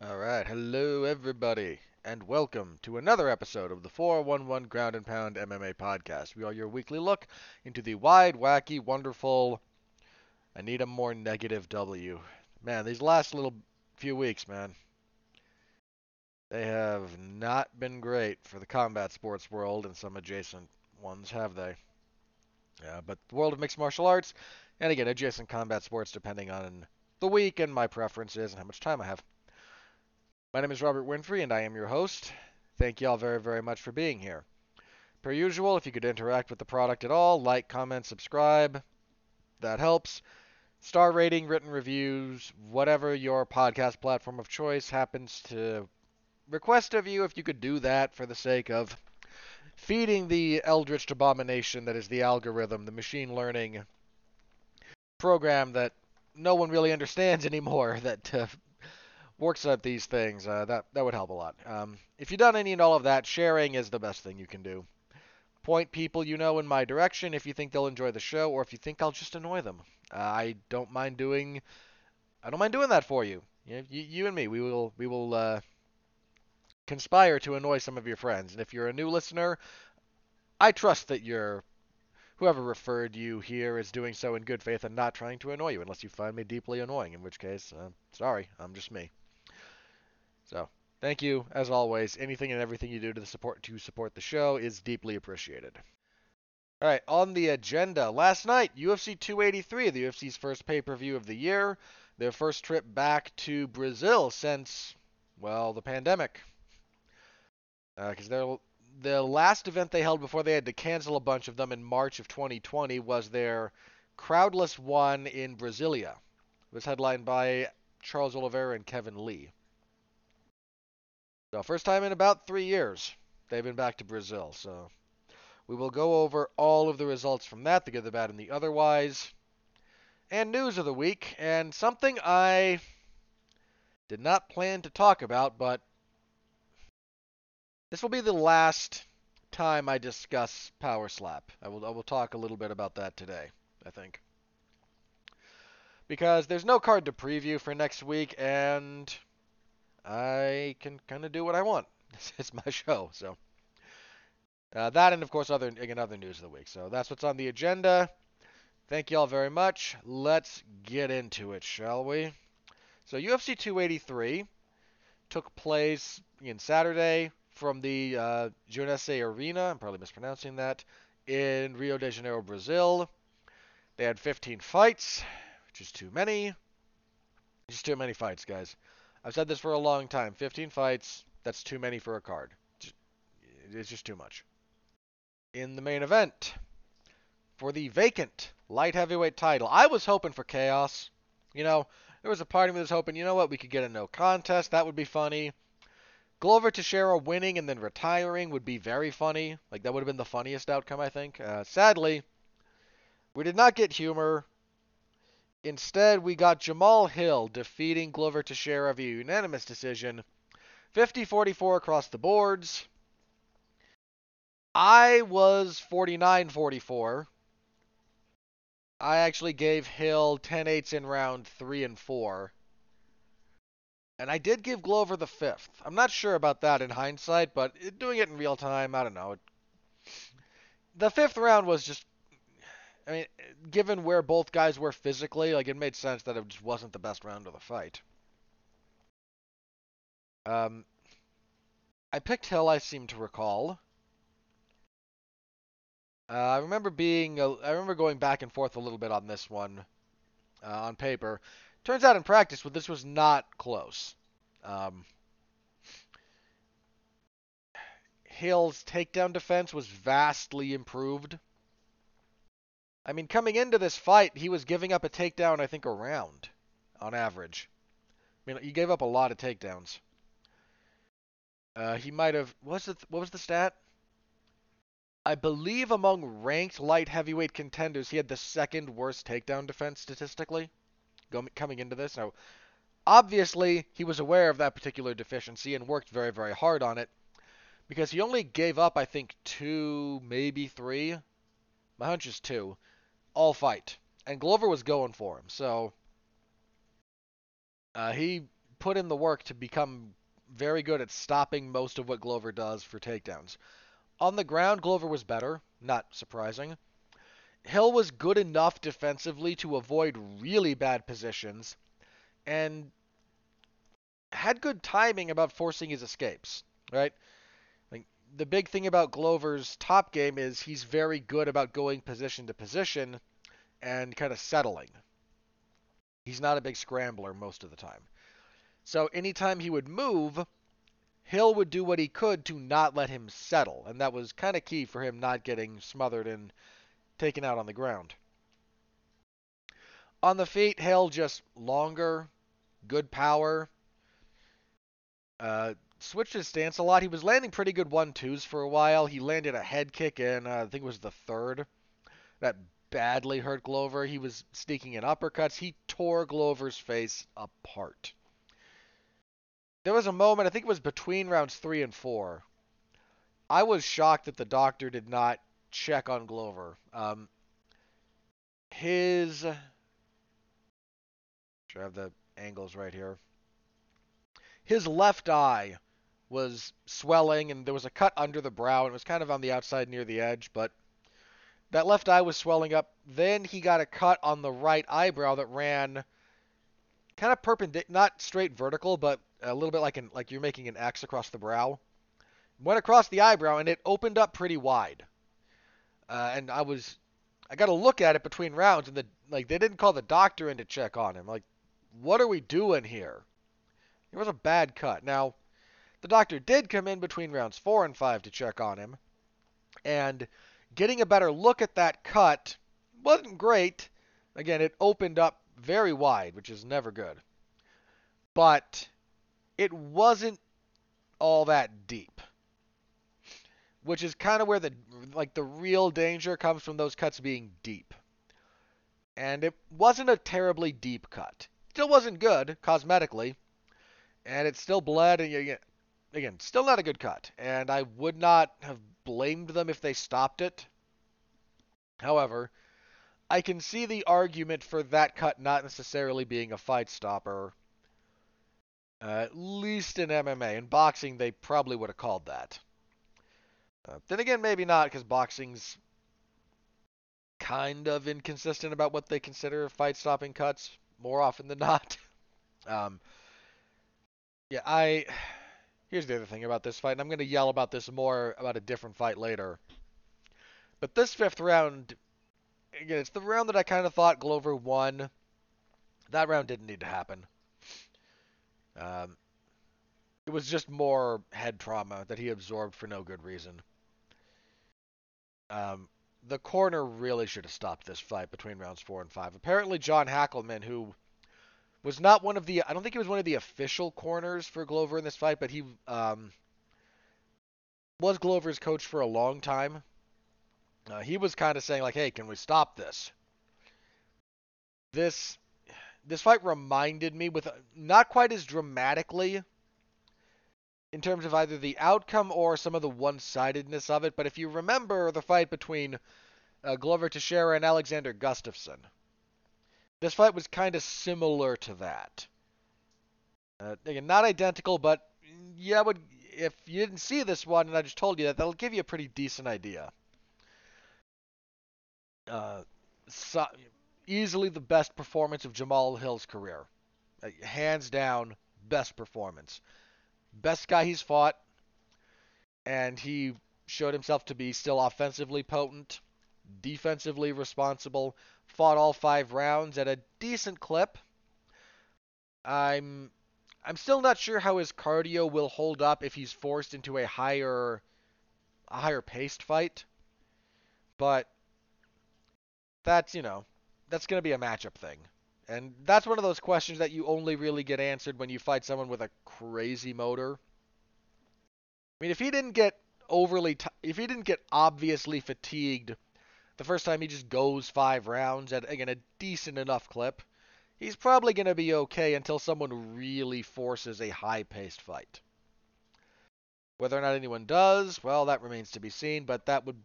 All right, hello everybody, and welcome to another episode of the 411 Ground and Pound MMA podcast. We are your weekly look into the wide, wacky, wonderful. I need a more negative W. Man, these last little few weeks, man, they have not been great for the combat sports world and some adjacent ones, have they? Yeah, but the world of mixed martial arts, and again, adjacent combat sports, depending on the week and my preferences and how much time I have. My name is Robert Winfree, and I am your host. Thank you all very, very much for being here. Per usual, if you could interact with the product at all, like, comment, subscribe, that helps. Star rating, written reviews, whatever your podcast platform of choice happens to request of you, if you could do that for the sake of feeding the eldritch abomination that is the algorithm, the machine learning program that no one really understands anymore, that uh, works at these things, uh, that that would help a lot. Um, if you've done any and all of that, sharing is the best thing you can do. Point people you know in my direction if you think they'll enjoy the show, or if you think I'll just annoy them. Uh, I don't mind doing, I don't mind doing that for you. You, you, you and me, we will we will uh, conspire to annoy some of your friends. And if you're a new listener, I trust that you're whoever referred you here is doing so in good faith and not trying to annoy you, unless you find me deeply annoying, in which case, uh, sorry, I'm just me. So thank you as always. Anything and everything you do to support to support the show is deeply appreciated. All right, on the agenda last night, UFC 283, the UFC's first pay-per-view of the year, their first trip back to Brazil since well the pandemic, because uh, the last event they held before they had to cancel a bunch of them in March of 2020 was their crowdless one in Brasilia. It was headlined by Charles Oliveira and Kevin Lee. So first time in about three years they've been back to Brazil. So we will go over all of the results from that, the good, the bad, and the otherwise, and news of the week, and something I did not plan to talk about, but this will be the last time I discuss Power Slap. I will I will talk a little bit about that today, I think. Because there's no card to preview for next week and I can kind of do what I want. It's my show, so uh, that and of course other again other news of the week. So that's what's on the agenda. Thank you all very much. Let's get into it, shall we? So UFC 283 took place in Saturday from the uh, Arena. I'm probably mispronouncing that in Rio de Janeiro, Brazil. They had 15 fights, which is too many. Just too many fights, guys. I've said this for a long time. 15 fights, that's too many for a card. It's just too much. In the main event, for the vacant light heavyweight title, I was hoping for chaos. You know, there was a part of me that was hoping, you know what, we could get a no contest. That would be funny. Glover Teixeira winning and then retiring would be very funny. Like, that would have been the funniest outcome, I think. Uh, sadly, we did not get humor. Instead, we got Jamal Hill defeating Glover Teixeira via unanimous decision, 50-44 across the boards. I was 49-44. I actually gave Hill 10-8s in round 3 and 4. And I did give Glover the fifth. I'm not sure about that in hindsight, but doing it in real time, I don't know. The fifth round was just I mean, given where both guys were physically, like it made sense that it just wasn't the best round of the fight. Um, I picked Hill. I seem to recall. Uh, I remember being, a, I remember going back and forth a little bit on this one, uh, on paper. Turns out in practice, well, this was not close. Um, Hill's takedown defense was vastly improved. I mean, coming into this fight, he was giving up a takedown, I think, a round on average. I mean, he gave up a lot of takedowns. Uh, he might have. What's the what was the stat? I believe among ranked light heavyweight contenders, he had the second worst takedown defense statistically, coming into this. Now, obviously, he was aware of that particular deficiency and worked very, very hard on it, because he only gave up, I think, two, maybe three. My hunch is two all fight. And Glover was going for him. So uh, he put in the work to become very good at stopping most of what Glover does for takedowns. On the ground, Glover was better, not surprising. Hill was good enough defensively to avoid really bad positions and had good timing about forcing his escapes, right? The big thing about Glover's top game is he's very good about going position to position and kind of settling. He's not a big scrambler most of the time. So anytime he would move, Hill would do what he could to not let him settle, and that was kind of key for him not getting smothered and taken out on the ground. On the feet, Hill just longer, good power. Uh, switched his stance a lot. He was landing pretty good one twos for a while. He landed a head kick in, uh, I think it was the third. That badly hurt Glover. He was sneaking in uppercuts. He tore Glover's face apart. There was a moment, I think it was between rounds three and four. I was shocked that the doctor did not check on Glover. Um, his. Should I have the angles right here? His left eye was swelling, and there was a cut under the brow, and it was kind of on the outside near the edge, but that left eye was swelling up. Then he got a cut on the right eyebrow that ran kind of perpendicular, not straight vertical, but a little bit like an like you're making an X across the brow. Went across the eyebrow, and it opened up pretty wide. Uh, and I was, I got to look at it between rounds, and the like they didn't call the doctor in to check on him. Like, what are we doing here? It was a bad cut. Now, the doctor did come in between rounds four and five to check on him, and getting a better look at that cut wasn't great. Again, it opened up very wide, which is never good. But it wasn't all that deep which is kind of where the like the real danger comes from those cuts being deep. And it wasn't a terribly deep cut. Still wasn't good cosmetically, and it still bled. And again, again, still not a good cut. And I would not have blamed them if they stopped it. However, I can see the argument for that cut not necessarily being a fight stopper. Uh, at least in MMA. In boxing, they probably would have called that. Uh, then again, maybe not, because boxing's kind of inconsistent about what they consider fight stopping cuts more often than not. um, yeah, I. Here's the other thing about this fight, and I'm going to yell about this more about a different fight later. But this fifth round, again, it's the round that I kind of thought Glover won. That round didn't need to happen. Um, it was just more head trauma that he absorbed for no good reason. Um, the corner really should have stopped this fight between rounds four and five. Apparently, John Hackleman, who was not one of the, I don't think he was one of the official corners for Glover in this fight, but he um, was Glover's coach for a long time. Uh, he was kind of saying like, "Hey, can we stop this?" This this fight reminded me with not quite as dramatically in terms of either the outcome or some of the one-sidedness of it. But if you remember the fight between uh, Glover Teixeira and Alexander Gustafsson, this fight was kind of similar to that. Uh, again, not identical, but yeah, would if you didn't see this one and I just told you that, that'll give you a pretty decent idea. Uh, so, easily the best performance of Jamal Hill's career, uh, hands down, best performance best guy he's fought, and he showed himself to be still offensively potent, defensively responsible, fought all five rounds at a decent clip. I'm I'm still not sure how his cardio will hold up if he's forced into a higher a higher paced fight. But that's, you know, that's going to be a matchup thing. And that's one of those questions that you only really get answered when you fight someone with a crazy motor. I mean, if he didn't get overly, t- if he didn't get obviously fatigued the first time he just goes five rounds at again a decent enough clip, he's probably going to be okay until someone really forces a high-paced fight. Whether or not anyone does, well, that remains to be seen. But that would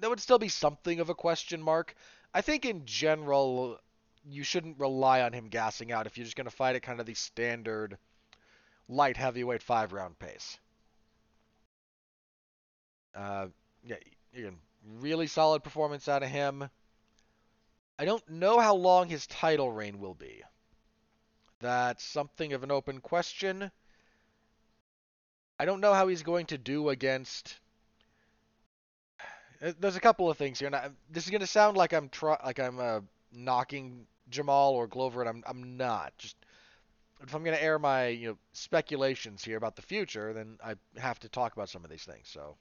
that would still be something of a question mark. I think in general, you shouldn't rely on him gassing out if you're just going to fight at kind of the standard light heavyweight five round pace. Uh, yeah, again, really solid performance out of him. I don't know how long his title reign will be. That's something of an open question. I don't know how he's going to do against. There's a couple of things here. This is going to sound like I'm like I'm uh, knocking Jamal or Glover, and I'm I'm not. Just if I'm going to air my you know speculations here about the future, then I have to talk about some of these things. So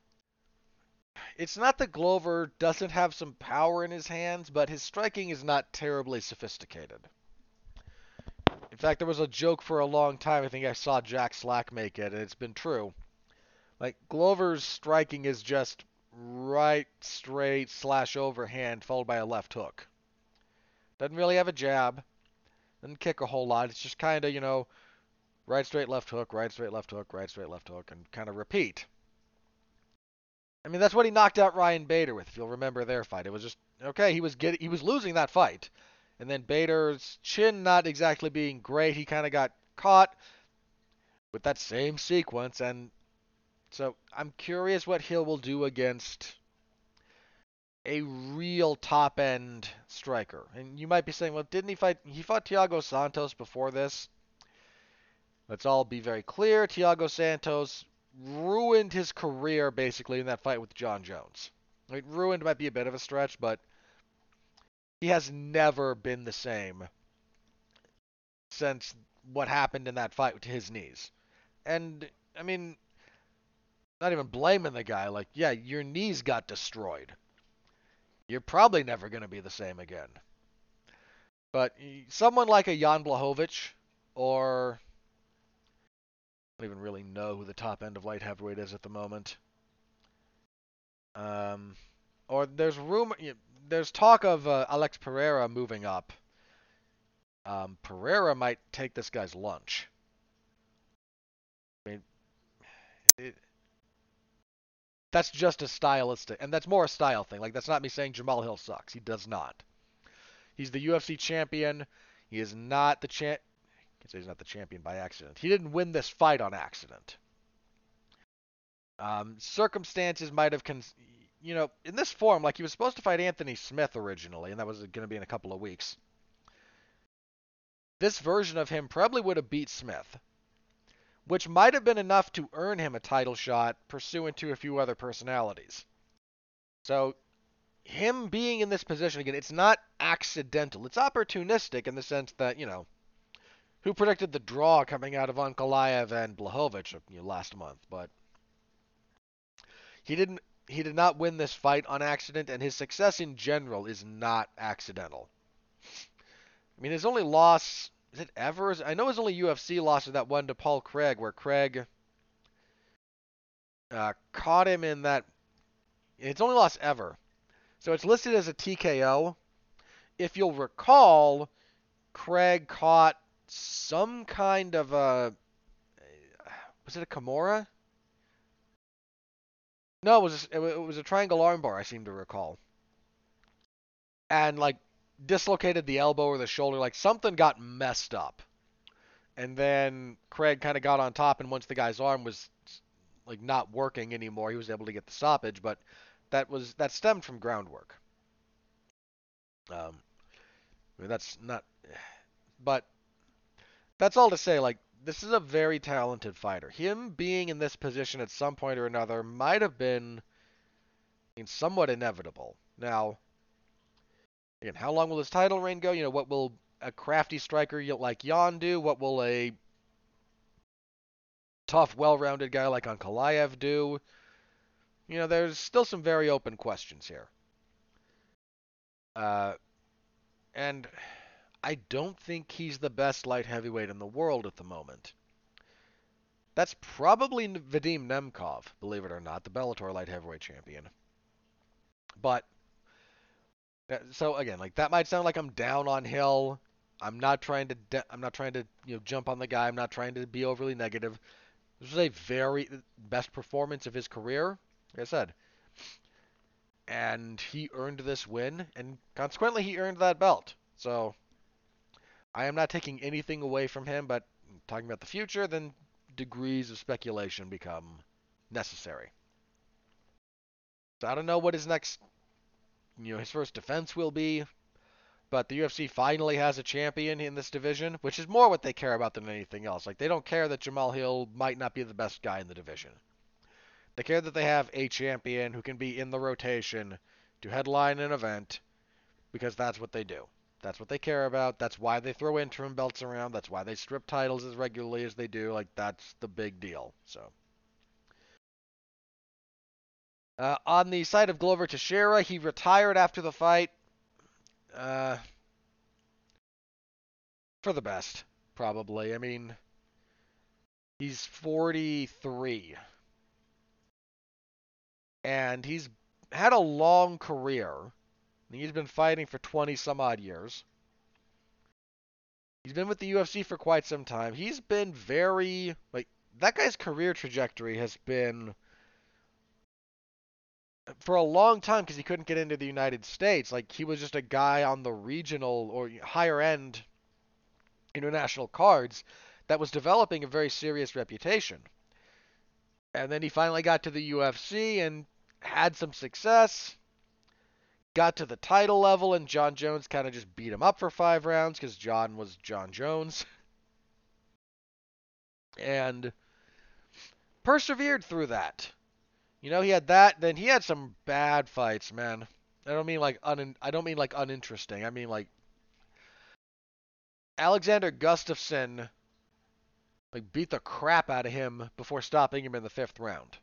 it's not that Glover doesn't have some power in his hands, but his striking is not terribly sophisticated. In fact, there was a joke for a long time. I think I saw Jack Slack make it, and it's been true. Like Glover's striking is just right, straight, slash overhand, followed by a left hook. Doesn't really have a jab. Doesn't kick a whole lot. It's just kind of, you know, right, straight, left hook, right, straight, left hook, right, straight, left hook, and kind of repeat. I mean, that's what he knocked out Ryan Bader with. If you'll remember their fight, it was just okay. He was getting, he was losing that fight, and then Bader's chin not exactly being great. He kind of got caught with that same sequence, and so I'm curious what Hill will do against a real top end striker. And you might be saying, well, didn't he fight? He fought Thiago Santos before this. Let's all be very clear. Thiago Santos ruined his career basically in that fight with Jon Jones. I mean, ruined might be a bit of a stretch, but he has never been the same since what happened in that fight to his knees. And I mean, not even blaming the guy. Like, yeah, your knees got destroyed. You're probably never going to be the same again. But someone like a Jan Blachowicz or don't even really know who the top end of light heavyweight is at the moment. Um, or there's rumor, there's talk of uh, Alex Pereira moving up. Um, Pereira might take this guy's lunch. I mean, it, that's just a stylistic, and that's more a style thing. Like that's not me saying Jamal Hill sucks. He does not. He's the UFC champion. He is not the champ say he's not the champion by accident. He didn't win this fight on accident. Um, circumstances might have, con- you know, in this form, like he was supposed to fight Anthony Smith originally, and that was going to be in a couple of weeks. This version of him probably would have beat Smith, which might have been enough to earn him a title shot pursuant to a few other personalities. So, him being in this position again, it's not accidental. It's opportunistic in the sense that, you know, who predicted the draw coming out of Ankalaev and Blachowicz you know, last month, but he didn't. He did not win this fight on accident, and his success in general is not accidental. I mean, his only loss is it ever? I know his only UFC loss is that one to Paul Craig, where Craig uh, caught him in that. It's only loss ever, so it's listed as a TKO. If you'll recall, Craig caught some kind of a was it a Kimura? No, it was a, it was a triangle armbar. I seem to recall, and like dislocated the elbow or the shoulder. Like something got messed up, and then Craig kind of got on top. And once the guy's arm was like not working anymore, he was able to get the stoppage. But that was that stemmed from groundwork. Um, I mean, that's not, but that's all to say, like, this is a very talented fighter. Him being in this position at some point or another might have been I mean, somewhat inevitable. Now, again, how long will his title reign go? You know, what will a crafty striker like Jan do? What will a tough, well-rounded guy like Ankalaev do? You know, there's still some very open questions here. Uh, and I don't think he's the best light heavyweight in the world at the moment. That's probably Vadim Nemkov, believe it or not, the Bellator light heavyweight champion. But uh, so again, like that might sound like I'm down on Hill. I'm not trying to de- I'm not trying to you know jump on the guy. I'm not trying to be overly negative. This was a very best performance of his career, like I said. And he earned this win, and consequently, he earned that belt. So I am not taking anything away from him, but talking about the future, then degrees of speculation become necessary. So I don't know what his next, you know, his first defense will be, but the UFC finally has a champion in this division, which is more what they care about than anything else. Like they don't care that Jamal Hill might not be the best guy in the division. They care that they have a champion who can be in the rotation to headline an event because that's what they do. That's what they care about. That's why they throw interim belts around. That's why they strip titles as regularly as they do. Like that's the big deal. So uh, on the side of Glover Teixeira, he retired after the fight. Uh, for the best, probably. I mean, he's 43. And he's had a long career. He's been fighting for 20 some odd years. He's been with the UFC for quite some time. He's been very, like, that guy's career trajectory has been for a long time because he couldn't get into the United States. Like he was just a guy on the regional or higher end international cards that was developing a very serious reputation. And then he finally got to the UFC and had some success. Got to the title level, and Jon Jones kind of just beat him up for five rounds because Jon was Jon Jones. And persevered through that. You know, he had that. Then he had some bad fights, man. I don't mean like un. I don't mean like uninteresting. I mean like Alexander Gustafsson like beat the crap out of him before stopping him in the fifth round.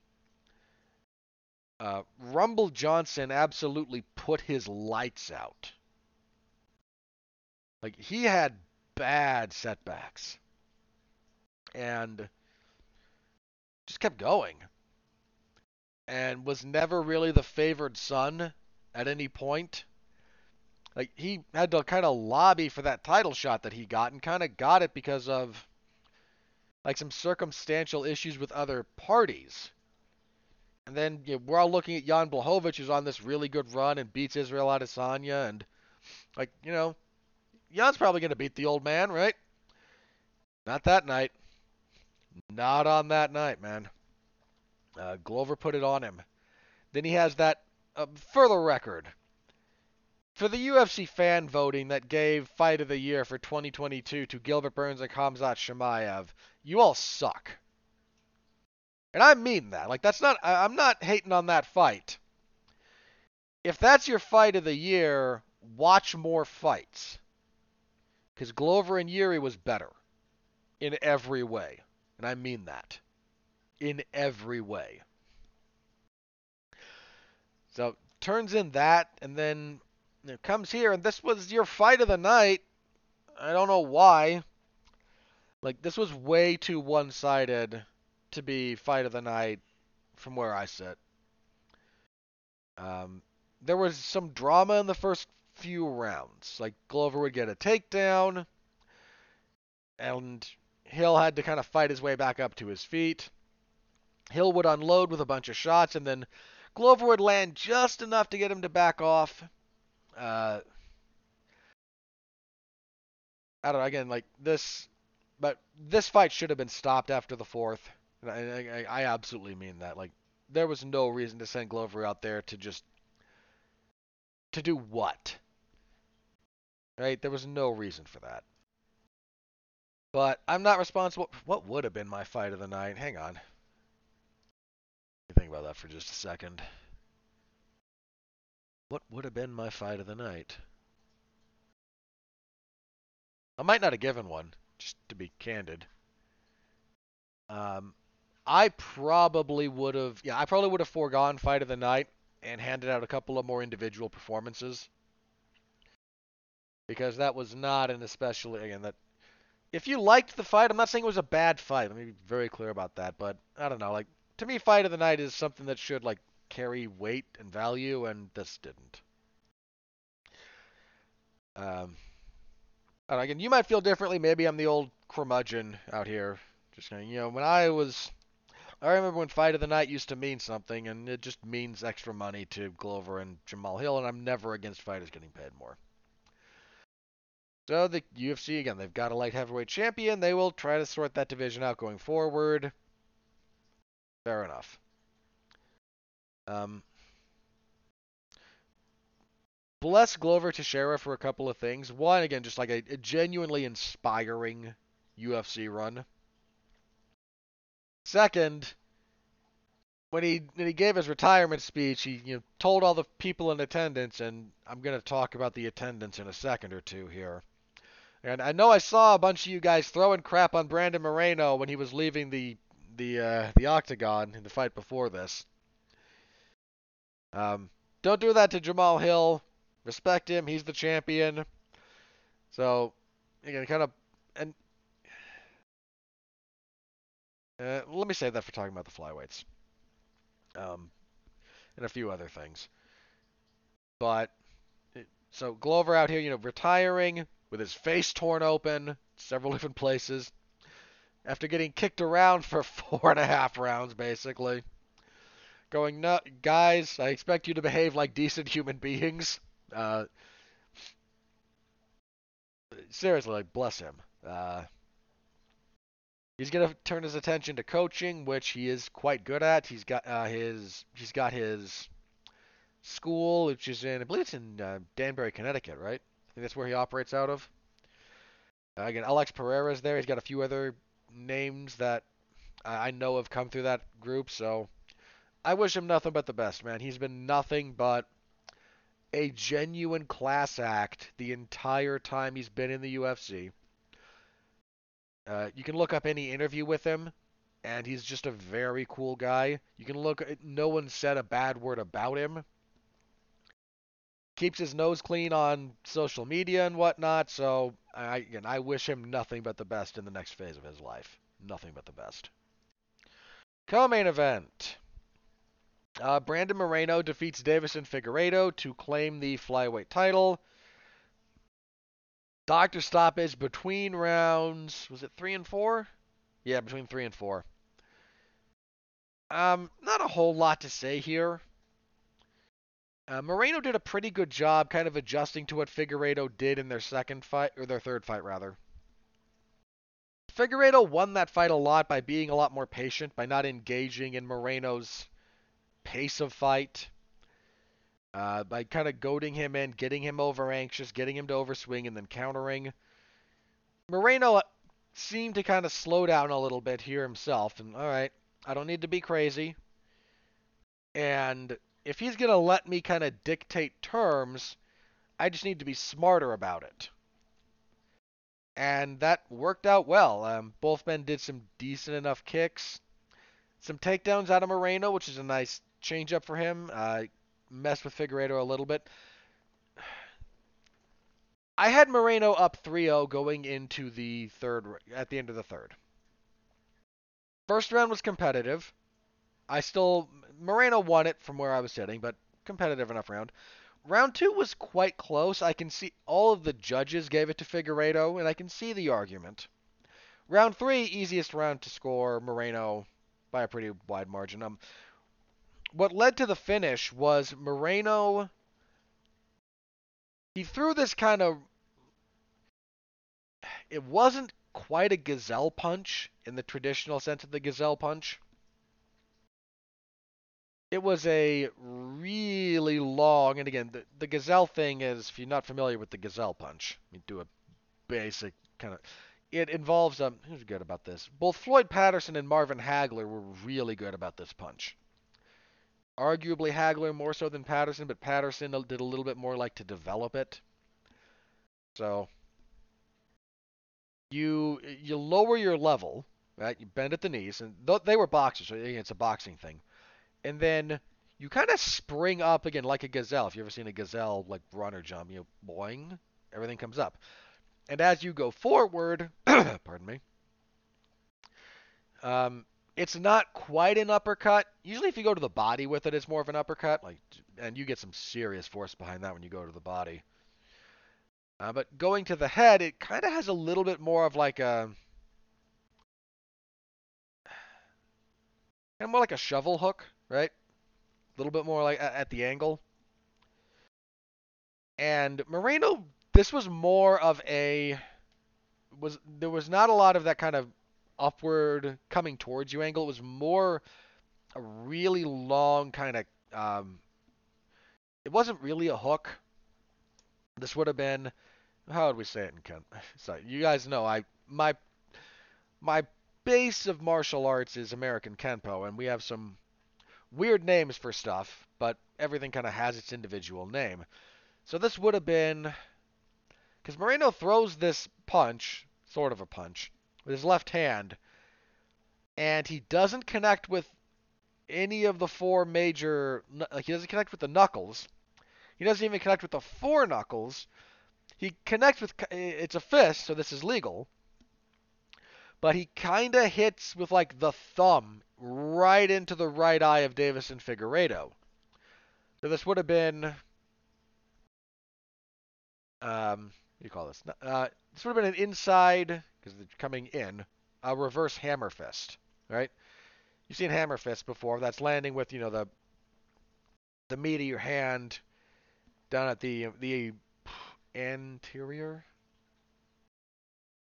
Uh, Rumble Johnson absolutely put his lights out. Like he had bad setbacks and just kept going and was never really the favored son at any point. Like he had to kind of lobby for that title shot that he got and kind of got it because of like some circumstantial issues with other parties. And then you know, we're all looking at Jan Blachowicz, who's on this really good run and beats Israel Adesanya, and like you know, Jan's probably going to beat the old man, right? Not that night. Not on that night, man. Uh, Glover put it on him. Then he has that uh, further record. For the UFC fan voting that gave Fight of the Year for 2022 to Gilbert Burns and Khamzat Chimaev, you all suck. And I mean that. Like that's not I, I'm not hating on that fight. If that's your fight of the year, watch more fights. Cuz Glover and Jiri was better in every way. And I mean that in every way. So turns in that, and then it comes here, and this was your fight of the night. I don't know why. Like this was way too one-sided to be fight of the night from where I sit. Um, there was some drama in the first few rounds. Like Glover would get a takedown, and Hill had to kind of fight his way back up to his feet. Hill would unload with a bunch of shots, and then Glover would land just enough to get him to back off. Uh, I don't know. Again, like this, but this fight should have been stopped after the fourth. I, I, I absolutely mean that. Like, there was no reason to send Glover out there to just to do what? Right? There was no reason for that. But I'm not responsible. What would have been my fight of the night? Hang on think about that for just a second. What would have been my fight of the night? I might not have given one, just to be candid. Um, I probably would have, yeah, I probably would have foregone fight of the night and handed out a couple of more individual performances because that was not an especially again that if you liked the fight, I'm not saying it was a bad fight. Let me be very clear about that, but I don't know, like to me, fight of the night is something that should like carry weight and value, and this didn't. Um, again, you might feel differently. Maybe I'm the old curmudgeon out here. Just you know, when I was, I remember when fight of the night used to mean something, and it just means extra money to Glover and Jamal Hill, and I'm never against fighters getting paid more. So the UFC again, they've got a light heavyweight champion. They will try to sort that division out going forward. Fair enough. Um, bless Glover Teixeira for a couple of things. One, again, just like a, a genuinely inspiring UFC run. Second, when he when he gave his retirement speech, he you know, told all the people in attendance, and I'm going to talk about the attendance in a second or two here. And I know I saw a bunch of you guys throwing crap on Brandon Moreno when he was leaving the the uh, the octagon in the fight before this. Um, don't do that to Jamal Hill. Respect him. He's the champion. So, again, kind of, and uh, let me say that for talking about the flyweights um, and a few other things. But so Glover out here, you know, retiring with his face torn open, several different places, after getting kicked around for four and a half rounds, basically. Going, no, guys, I expect you to behave like decent human beings. Uh, seriously, like, bless him. Uh, He's going to turn his attention to coaching, which he is quite good at. He's got uh, his he's got his school, which is in I believe it's in uh, Danbury, Connecticut, right? I think that's where he operates out of. Uh, again, Alex Pereira's there. He's got a few other names that I know have come through that group. So I wish him nothing but the best, man. He's been nothing but a genuine class act the entire time he's been in the UFC. Uh, you can look up any interview with him, and he's just a very cool guy. You can look. No one said a bad word about him. Keeps his nose clean on social media and whatnot. So I, again, I wish him nothing but the best in the next phase of his life. Nothing but the best. Co-main event. Uh, Brandon Moreno defeats Deiveson Figueiredo to claim the flyweight title. Doctor stoppage between rounds. Was it three and four? Yeah, between three and four. Um, not a whole lot to say here. Uh, Moreno did a pretty good job kind of adjusting to what Figueiredo did in their second fight, or their third fight, rather. Figueiredo won that fight a lot by being a lot more patient, by not engaging in Moreno's pace of fight uh, by kind of goading him in, getting him over anxious, getting him to overswing, and then countering. Moreno seemed to kind of slow down a little bit here himself, and all right, I don't need to be crazy. And if he's going to let me kind of dictate terms, I just need to be smarter about it. And that worked out well. Um, both men did some decent enough kicks. Some takedowns out of Moreno, which is a nice change up for him. Uh, messed with Figueiredo a little bit. I had Moreno up 3-0 going into the third at the end of the third. First round was competitive. I still Moreno won it from where I was sitting, but competitive enough round. Round two was quite close. I can see all of the judges gave it to Figueiredo, and I can see the argument. Round three, easiest round to score, Moreno by a pretty wide margin. Um, what led to the finish was Moreno. He threw this kind of. It wasn't quite a gazelle punch in the traditional sense of the gazelle punch. It was a really long, and again, the, the gazelle thing is, if you're not familiar with the gazelle punch, you do a basic kind of. It involves um. Who's good about this? Both Floyd Patterson and Marvin Hagler were really good about this punch. Arguably Hagler more so than Patterson, but Patterson did a little bit more like to develop it. So you you lower your level, right? You bend at the knees, and they were boxers, so it's a boxing thing. And then you kind of spring up again like a gazelle. If you ever seen a gazelle like run or jump, you know, boing, everything comes up. And as you go forward, pardon me, um, it's not quite an uppercut. Usually, if you go to the body with it, it's more of an uppercut. Like, and you get some serious force behind that when you go to the body. Uh, but going to the head, it kind of has a little bit more of like a, kind of more like a shovel hook, right? A little bit more like at the angle. And Moreno this was more of a was there was not a lot of that kind of upward coming towards you angle. It was more a really long kind of um, it wasn't really a hook. This would have been how would we say it in Ken? Sorry, you guys know I my my base of martial arts is American Kenpo, and we have some weird names for stuff, but everything kind of has its individual name. So this would have been because Moreno throws this punch, sort of a punch, with his left hand, and he doesn't connect with any of the four major. Like he doesn't connect with the knuckles. He doesn't even connect with the four knuckles. He connects with. It's a fist, so this is legal. But he kind of hits with like the thumb right into the right eye of Deiveson Figueiredo. So this would have been. Um, you call this? Uh, this would have been an inside because it's coming in a reverse hammer fist, right? You've seen hammer fist before. That's landing with you know the the meat of your hand down at the the anterior.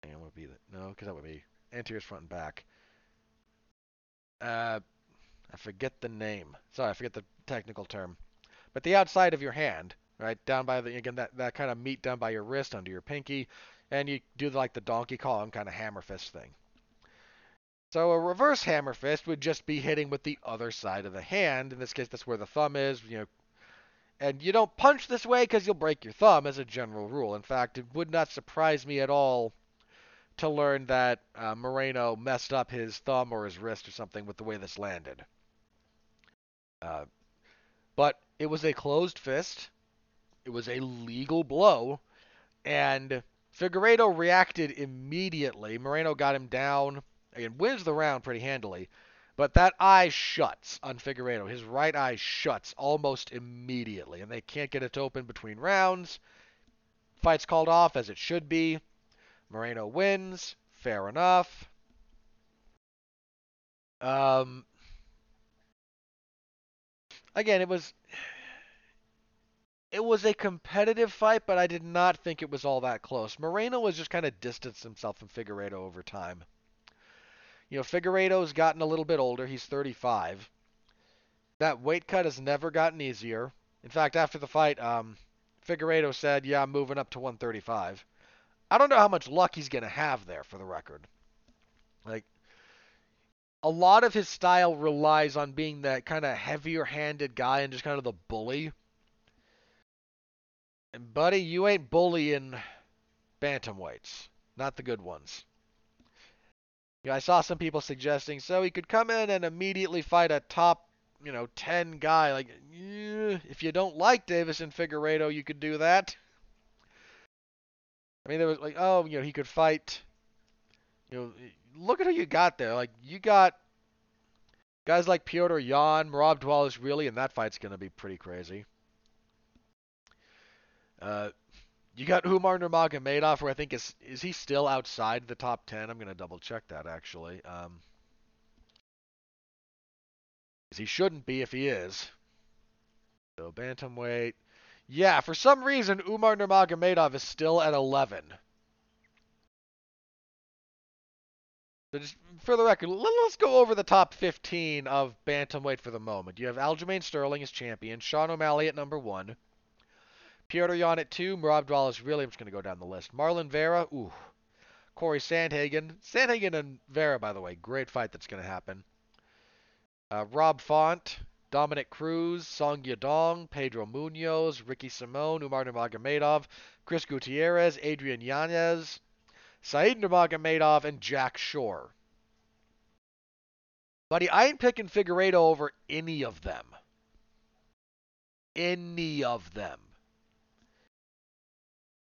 And would be the, no, because that would be anterior front and back. Uh, I forget the name. Sorry, I forget the technical term. But the outside of your hand, right down by the again that that kind of meat down by your wrist under your pinky, and you do like the Donkey Kong kind of hammer fist thing. So a reverse hammer fist would just be hitting with the other side of the hand. In this case, that's where the thumb is. You know, and you don't punch this way because you'll break your thumb, as a general rule. In fact, it would not surprise me at all to learn that uh, Moreno messed up his thumb or his wrist or something with the way this landed. Uh, but it was a closed fist. It was a legal blow, and Figueiredo reacted immediately. Moreno got him down and wins the round pretty handily. But that eye shuts on Figueiredo. His right eye shuts almost immediately, and they can't get it open between rounds. Fight's called off as it should be. Moreno wins. Fair enough. Um, again, it was it was a competitive fight, but I did not think it was all that close. Moreno was just kind of distanced himself from Figueiredo over time. You know, Figueiredo's gotten a little bit older. He's 35. That weight cut has never gotten easier. In fact, after the fight, um, Figueiredo said, "Yeah, I'm moving up to 135." I don't know how much luck he's gonna have there, for the record. Like, a lot of his style relies on being that kind of heavier-handed guy and just kind of the bully. And buddy, you ain't bullying bantamweights, not the good ones. You know, I saw some people suggesting so he could come in and immediately fight a top, you know, 10 guy. Like, eh, if you don't like Deiveson Figueiredo, you could do that. I mean, there was like, oh, you know, he could fight. You know, look at who you got there. Like, you got guys like Petr Yan, Merab really, and that fight's going to be pretty crazy. Uh, you got Umar Nurmagomedov, who I think is is he still outside the top ten? I'm gonna double check that actually. Um, he shouldn't be if he is. So bantamweight. Yeah, for some reason Umar Nurmagomedov is still at 11. So just for the record, let's go over the top 15 of bantamweight for the moment. You have Aljamain Sterling as champion, Sean O'Malley at number one. Petr Yan at two. Merab Dvalishvili. I'm just going to go down the list. Marlon Vera. Ooh. Corey Sandhagen. Sandhagen and Vera, by the way. Great fight that's going to happen. Uh, Rob Font. Dominick Cruz. Song Yadong. Pedro Munhoz, Ricky Simon. Umar Nurmagomedov. Chris Gutierrez. Adrian Yanez. Said Nurmagomedov. And Jack Shore. Buddy, I ain't picking Figueiredo over any of them. Any of them.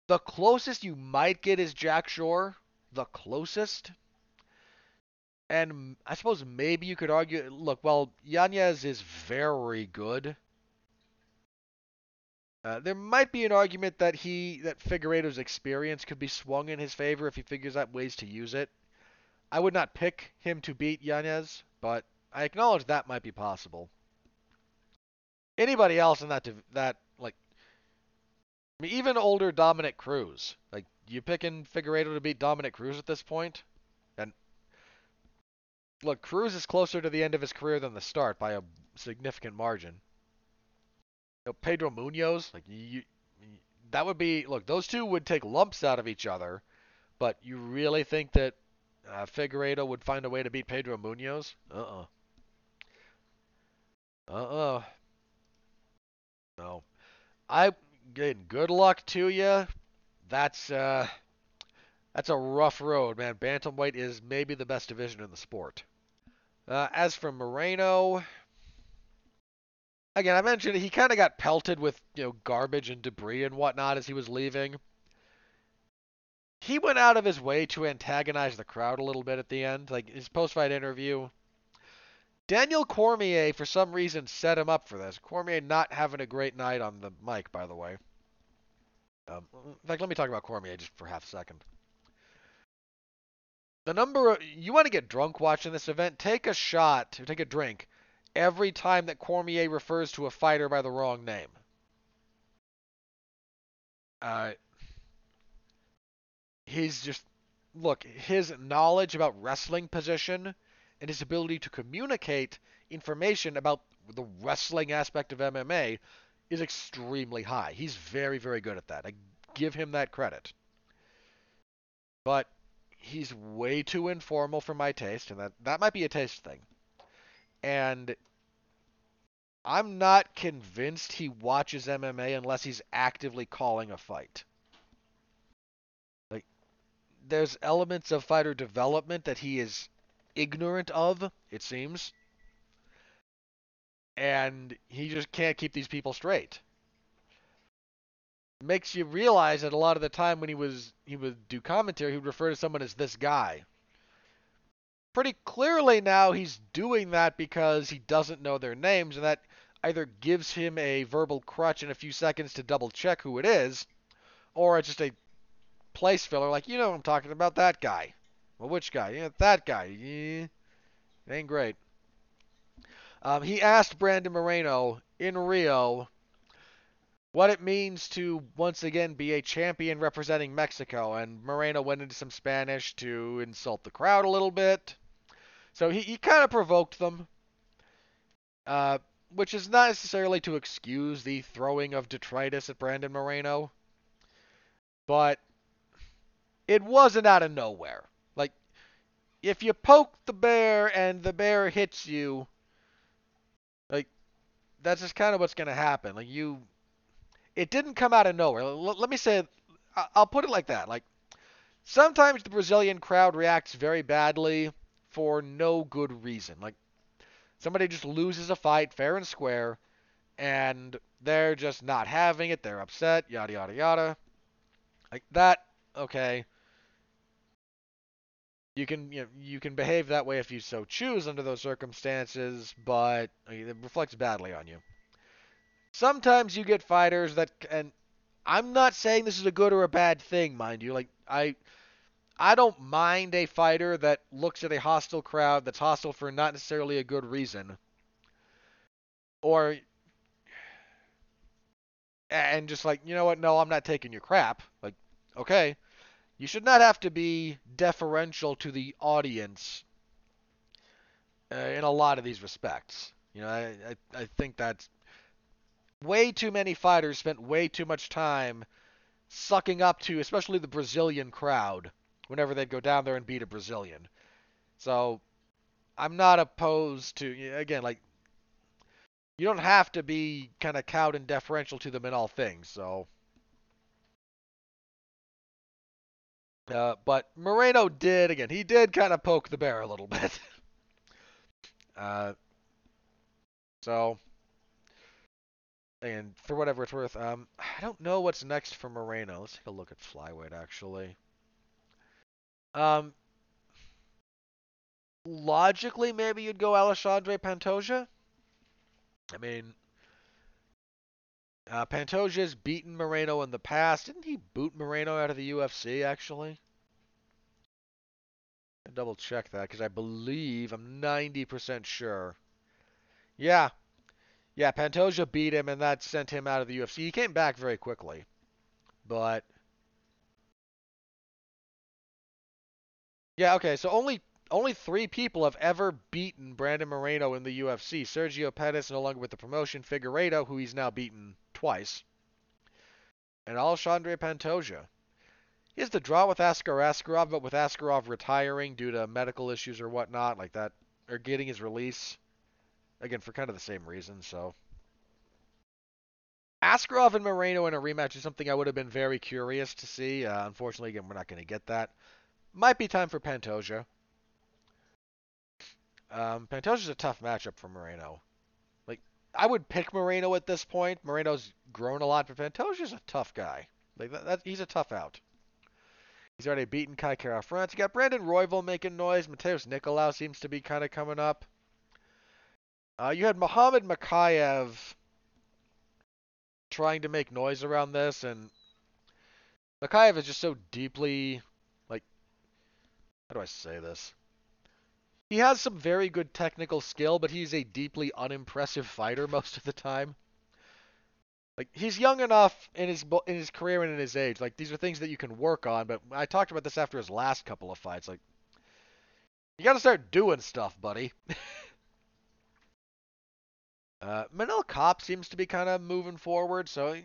The closest you might get is Jack Shore. The closest. And I suppose maybe you could argue look, well, Yanez is very good. Uh, there might be an argument that he that Figueiredo's experience could be swung in his favor if he figures out ways to use it. I would not pick him to beat Yanez, but I acknowledge that might be possible. Anybody else in that that like I mean, even older Dominick Cruz. Like, you picking Figueiredo to beat Dominick Cruz at this point? And look, Cruz is closer to the end of his career than the start by a significant margin. You know, Pedro Munhoz, like you, that would be look. Those two would take lumps out of each other, but you really think that uh, Figueiredo would find a way to beat Pedro Munhoz? Uh-uh. Uh-uh. No. I good good luck to you. That's uh that's a rough road, man. Bantamweight is maybe the best division in the sport. Uh, as for Moreno, again, I mentioned he kind of got pelted with you know garbage and debris and whatnot as he was leaving. He went out of his way to antagonize the crowd a little bit at the end, like his post-fight interview. Daniel Cormier, for some reason, set him up for this. Cormier not having a great night on the mic, by the way. Um, in fact, let me talk about Cormier just for half a second. The number of you want to get drunk watching this event, take a shot or take a drink every time that Cormier refers to a fighter by the wrong name. Uh, he's just look his knowledge about wrestling position and his ability to communicate information about the wrestling aspect of MMA is extremely high. He's very, very good at that. I give him that credit. But he's way too informal for my taste, and that, that might be a taste thing. And I'm not convinced he watches MMA unless he's actively calling a fight. Like, there's elements of fighter development that he is ignorant of, it seems. And he just can't keep these people straight. makes you realize that a lot of the time when he was he would do commentary, he would refer to someone as this guy. Pretty clearly now he's doing that because he doesn't know their names, and that either gives him a verbal crutch in a few seconds to double check who it is, or it's just a place filler like, you know I'm talking about, that guy. Well, which guy? Yeah, that guy. Yeah, ain't great. Um, he asked Brandon Moreno in Rio what it means to once again be a champion representing Mexico, and Moreno went into some Spanish to insult the crowd a little bit. So he, he kind of provoked them, uh, which is not necessarily to excuse the throwing of detritus at Brandon Moreno, but it wasn't out of nowhere if you poke the bear and the bear hits you, like that's just kind of what's going to happen. Like you, it didn't come out of nowhere. Let, let me say, I'll put it like that. Like sometimes the Brazilian crowd reacts very badly for no good reason. Like somebody just loses a fight fair and square, and they're just not having it. They're upset. Yada yada yada. Like that. Okay you can you, know, you can behave that way if you so choose under those circumstances, but it reflects badly on you. Sometimes you get fighters that and I'm not saying this is a good or a bad thing, mind you. Like I I don't mind a fighter that looks at a hostile crowd that's hostile for not necessarily a good reason. Or and just like, you know what? No, I'm not taking your crap. Like, okay you should not have to be deferential to the audience uh, in a lot of these respects. You know, I, I, I think that way too many fighters spent way too much time sucking up to, especially the Brazilian crowd, whenever they'd go down there and beat a Brazilian. So I'm not opposed to, again, like, you don't have to be kind of cowed and deferential to them in all things. So Uh, but Moreno did again. He did kind of poke the bear a little bit. uh, so, and for whatever it's worth, um, I don't know what's next for Moreno. Let's take a look at flyweight actually. Um, logically, maybe you'd go Alexandre Pantoja. I mean, uh, Pantoja's beaten Moreno in the past. Didn't he boot Moreno out of the UFC, actually? Double check that because I believe, I'm 90% sure. Yeah. Yeah, Pantoja beat him and that sent him out of the UFC. He came back very quickly. but yeah, okay. So only only three people have ever beaten Brandon Moreno in the UFC. Sergio Pettis, no longer with the promotion. Figueiredo, who he's now beaten twice, and Alexandre Pantoja. He has the draw with Askar Askarov, but with Askarov retiring due to medical issues or whatnot, like that, or getting his release, again for kind of the same reason. So Askarov and Moreno in a rematch is something I would have been very curious to see. Uh, unfortunately, again, we're not going to get that. Might be time for Pantoja. Um, Pantoja's a tough matchup for Moreno. I would pick Moreno at this point. Moreno's grown a lot, but Pantoja's a tough guy. Like, that, that he's a tough out. He's already beaten Kai Kara-France. You got Brandon Royval making noise. Matheus Nicolau seems to be kind of coming up. Uh, you had Muhammad Mokaev trying to make noise around this, and Mokaev is just so deeply, like, how do I say this? He has some very good technical skill, but he's a deeply unimpressive fighter most of the time. Like he's young enough in his in his career and in his age. Like these are things that you can work on. But I talked about this after his last couple of fights. Like you got to start doing stuff, buddy. uh, Manel Kape seems to be kind of moving forward. So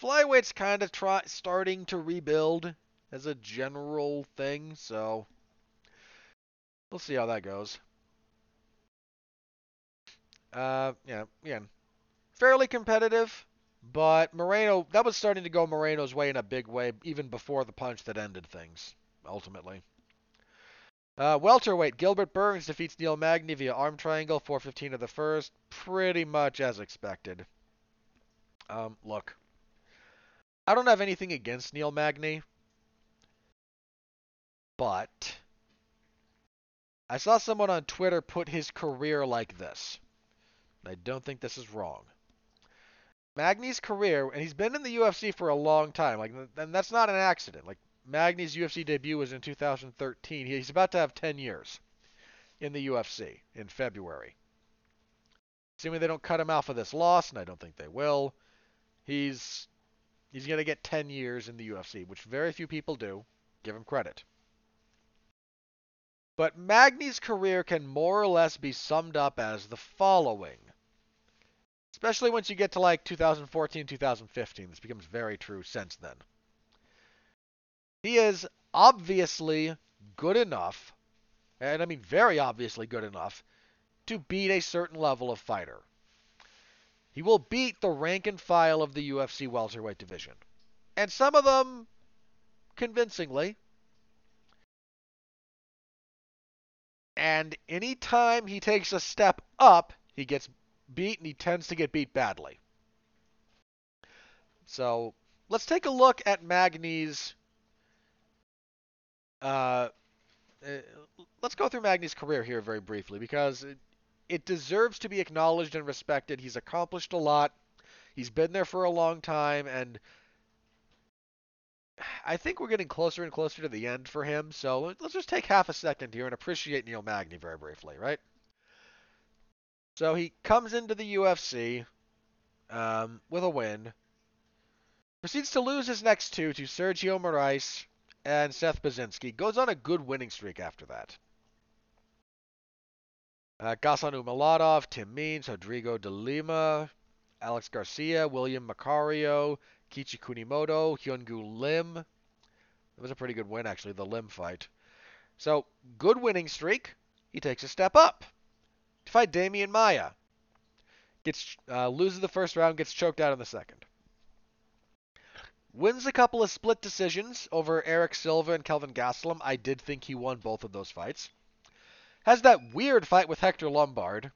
flyweight's kind of try starting to rebuild as a general thing. So we'll see how that goes. Uh, yeah, again, fairly competitive. But Moreno, that was starting to go Moreno's way in a big way, even before the punch that ended things, ultimately. Uh, welterweight, Gilbert Burns defeats Neil Magny via arm triangle, 415 of the first, pretty much as expected. Um, look, I don't have anything against Neil Magny, but I saw someone on Twitter put his career like this. I don't think this is wrong. Magny's career, and he's been in the UFC for a long time. Like, and that's not an accident. Like, Magny's UFC debut was in 2013. He's about to have 10 years in the UFC in February. Assuming they don't cut him off for this loss, and I don't think they will, he's he's going to get 10 years in the UFC, which very few people do. Give him credit. But Magny's career can more or less be summed up as the following. Especially once you get to like 2014, 2015. This becomes very true since then. He is obviously good enough, and I mean very obviously good enough, to beat a certain level of fighter. He will beat the rank and file of the UFC welterweight division. And some of them convincingly. And anytime he takes a step up, he gets beat, and he tends to get beat badly. So let's take a look at Magny's. Uh, uh, let's go through Magny's career here very briefly because it, it deserves to be acknowledged and respected. He's accomplished a lot. He's been there for a long time, and I think we're getting closer and closer to the end for him. So let's just take half a second here and appreciate Neil Magny very briefly, right? So he comes into the UFC um, with a win. Proceeds to lose his next two to Sergio Moraes and Seth Baczynski. Goes on a good winning streak after that. Uh, Gasan Umalatov, Tim Means, Rodrigo de Lima, Alex Garcia, William Macario, Kiichi Kunimoto, Hyun Gyu Lim. It was a pretty good win, actually, the Lim fight. So, good winning streak. He takes a step up to fight Demian Maya. Gets uh, loses the first round, gets choked out in the second. Wins a couple of split decisions over Erick Silva and Kelvin Gastelum. I did think he won both of those fights. Has that weird fight with Hector Lombard.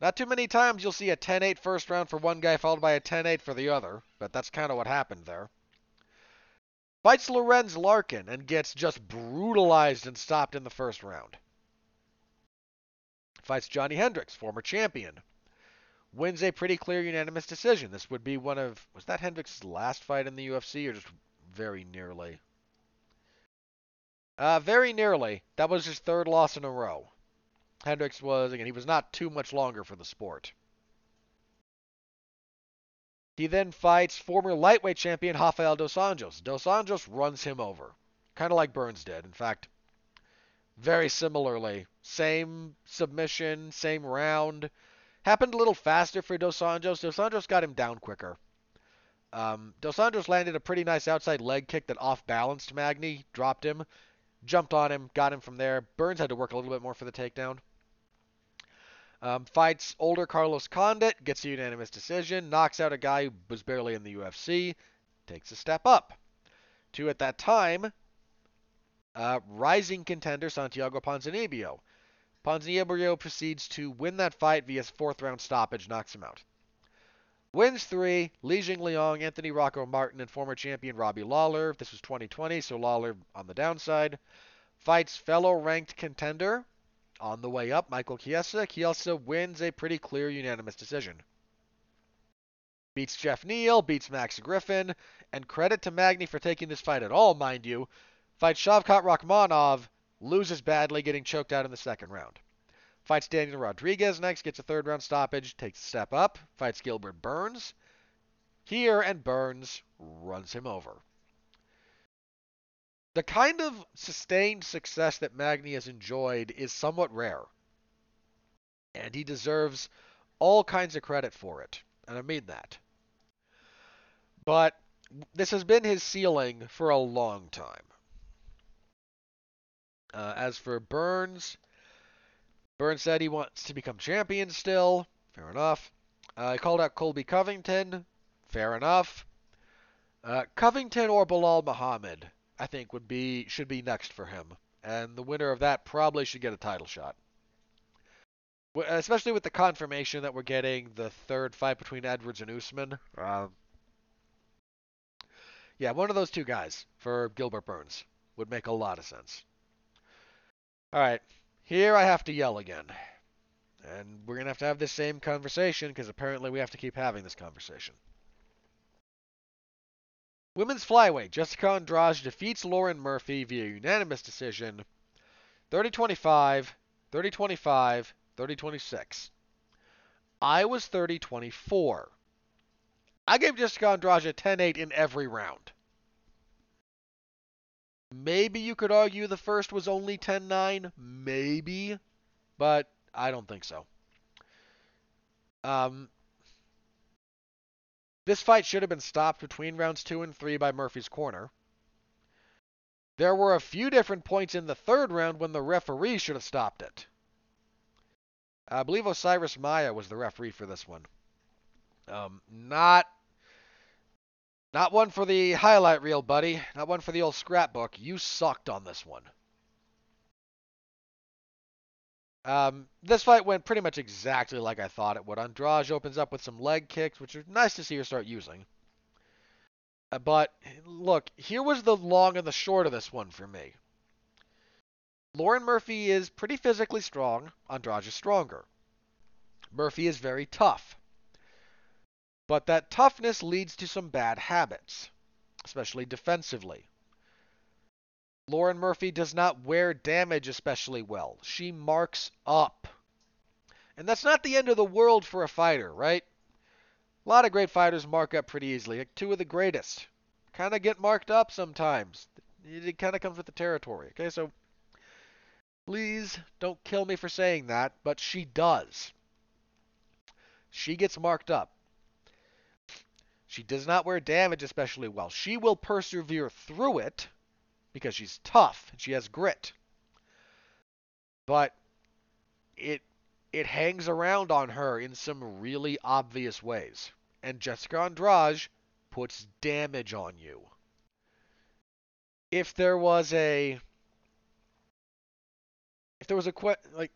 Not too many times you'll see a 10-8 first round for one guy followed by a 10-8 for the other, but that's kind of what happened there. Fights Lorenz Larkin and gets just brutalized and stopped in the first round. Fights Johnny Hendricks, former champion. Wins a pretty clear unanimous decision. This would be one of was that Hendricks' last fight in the UFC or just very nearly? Uh, very nearly. That was his third loss in a row. Hendricks was again he was not too much longer for the sport. He then fights former lightweight champion Rafael Dos Anjos. Dos Anjos runs him over, kind of like Burns did. In fact, very similarly. Same submission, same round. Happened a little faster for Dos Anjos. Dos Anjos got him down quicker. Um, Dos Anjos landed a pretty nice outside leg kick that off balanced Magny, dropped him, jumped on him, got him from there. Burns had to work a little bit more for the takedown. Um, fights older Carlos Condit, gets a unanimous decision, knocks out a guy who was barely in the UFC, takes a step up. To, at that time, uh, rising contender Santiago Ponzinibbio. Ponzinibbio proceeds to win that fight via fourth round stoppage, knocks him out. Wins three, Li Jingliang, Anthony Rocco Martin, and former champion Robbie Lawler. This was 2020, so Lawler on the downside. Fights fellow ranked contender on the way up, Michael Chiesa. Chiesa wins a pretty clear unanimous decision. Beats Geoff Neal, beats Max Griffin, and credit to Magny for taking this fight at all, mind you. Fights Shavkat Rakhmonov, loses badly, getting choked out in the second round. Fights Daniel Rodriguez next, gets a third round stoppage, takes a step up. Fights Gilbert Burns. Here, and Burns runs him over. The kind of sustained success that Magny has enjoyed is somewhat rare. And he deserves all kinds of credit for it. And I mean that. But this has been his ceiling for a long time. Uh, as for Burns, Burns said he wants to become champion still. Fair enough. Uh, he called out Colby Covington. Fair enough. Uh, Covington or Belal Muhammad. I think would be should be next for him, and the winner of that probably should get a title shot. Especially with the confirmation that we're getting the third fight between Edwards and Usman. Um, yeah, one of those two guys for Gilbert Burns would make a lot of sense. All right, here I have to yell again. And we're going to have to have this same conversation because apparently we have to keep having this conversation. Women's flyweight, Jessica Andrade defeats Lauren Murphy via unanimous decision 30 25, 30 25, 30 26. I was 30 24. I gave Jessica Andrade 10 8 in every round. Maybe you could argue the first was only 10 9. Maybe. But I don't think so. Um, this fight should have been stopped between rounds two and three by Murphy's corner. There were a few different points in the third round when the referee should have stopped it. I believe Osiris Maia was the referee for this one. Um, not, not one for the highlight reel, buddy. Not one for the old scrapbook. You sucked on this one. Um, this fight went pretty much exactly like I thought it would. Andrade opens up with some leg kicks, which are nice to see her start using. Uh, but look, here was the long and the short of this one for me. Lauren Murphy is pretty physically strong. Andrade is stronger. Murphy is very tough. But that toughness leads to some bad habits, especially defensively. Lauren Murphy does not wear damage especially well. She marks up. And that's not the end of the world for a fighter, right? A lot of great fighters mark up pretty easily. Like two of the greatest kind of get marked up sometimes. It kind of comes with the territory. Okay, so please don't kill me for saying that, but she does. She gets marked up. She does not wear damage especially well. She will persevere through it because she's tough and she has grit. But it it hangs around on her in some really obvious ways. And Jessica Andrade puts damage on you. If there was a if there was a que- like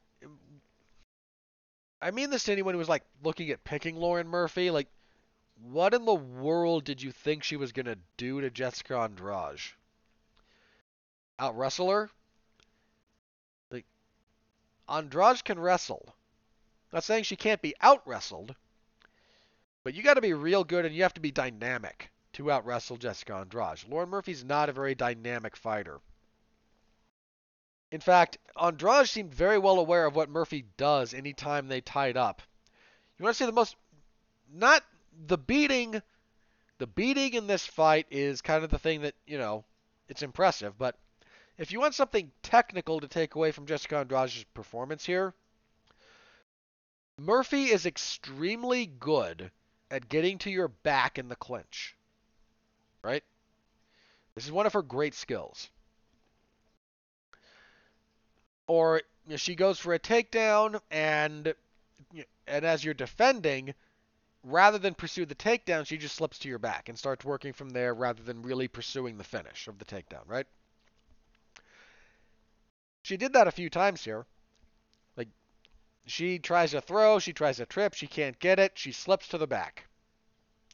I mean this to anyone who was like looking at picking Lauren Murphy, like what in the world did you think she was going to do to Jessica Andrade? Out wrestle her. Like Andrade can wrestle. Not saying she can't be out wrestled, but you got to be real good and you have to be dynamic to out wrestle Jessica Andrade. Lauren Murphy's not a very dynamic fighter. In fact, Andrade seemed very well aware of what Murphy does anytime they tied up. You want to see the most, not the beating The beating in this fight is kind of the thing that, you know, it's impressive, but if you want something technical to take away from Jessica Andrade's performance here, Murphy is extremely good at getting to your back in the clinch. Right? This is one of her great skills. Or you know, she goes for a takedown and and as you're defending, rather than pursue the takedown, she just slips to your back and starts working from there rather than really pursuing the finish of the takedown, right? She did that a few times here. Like, she tries to throw, she tries to trip, she can't get it, she slips to the back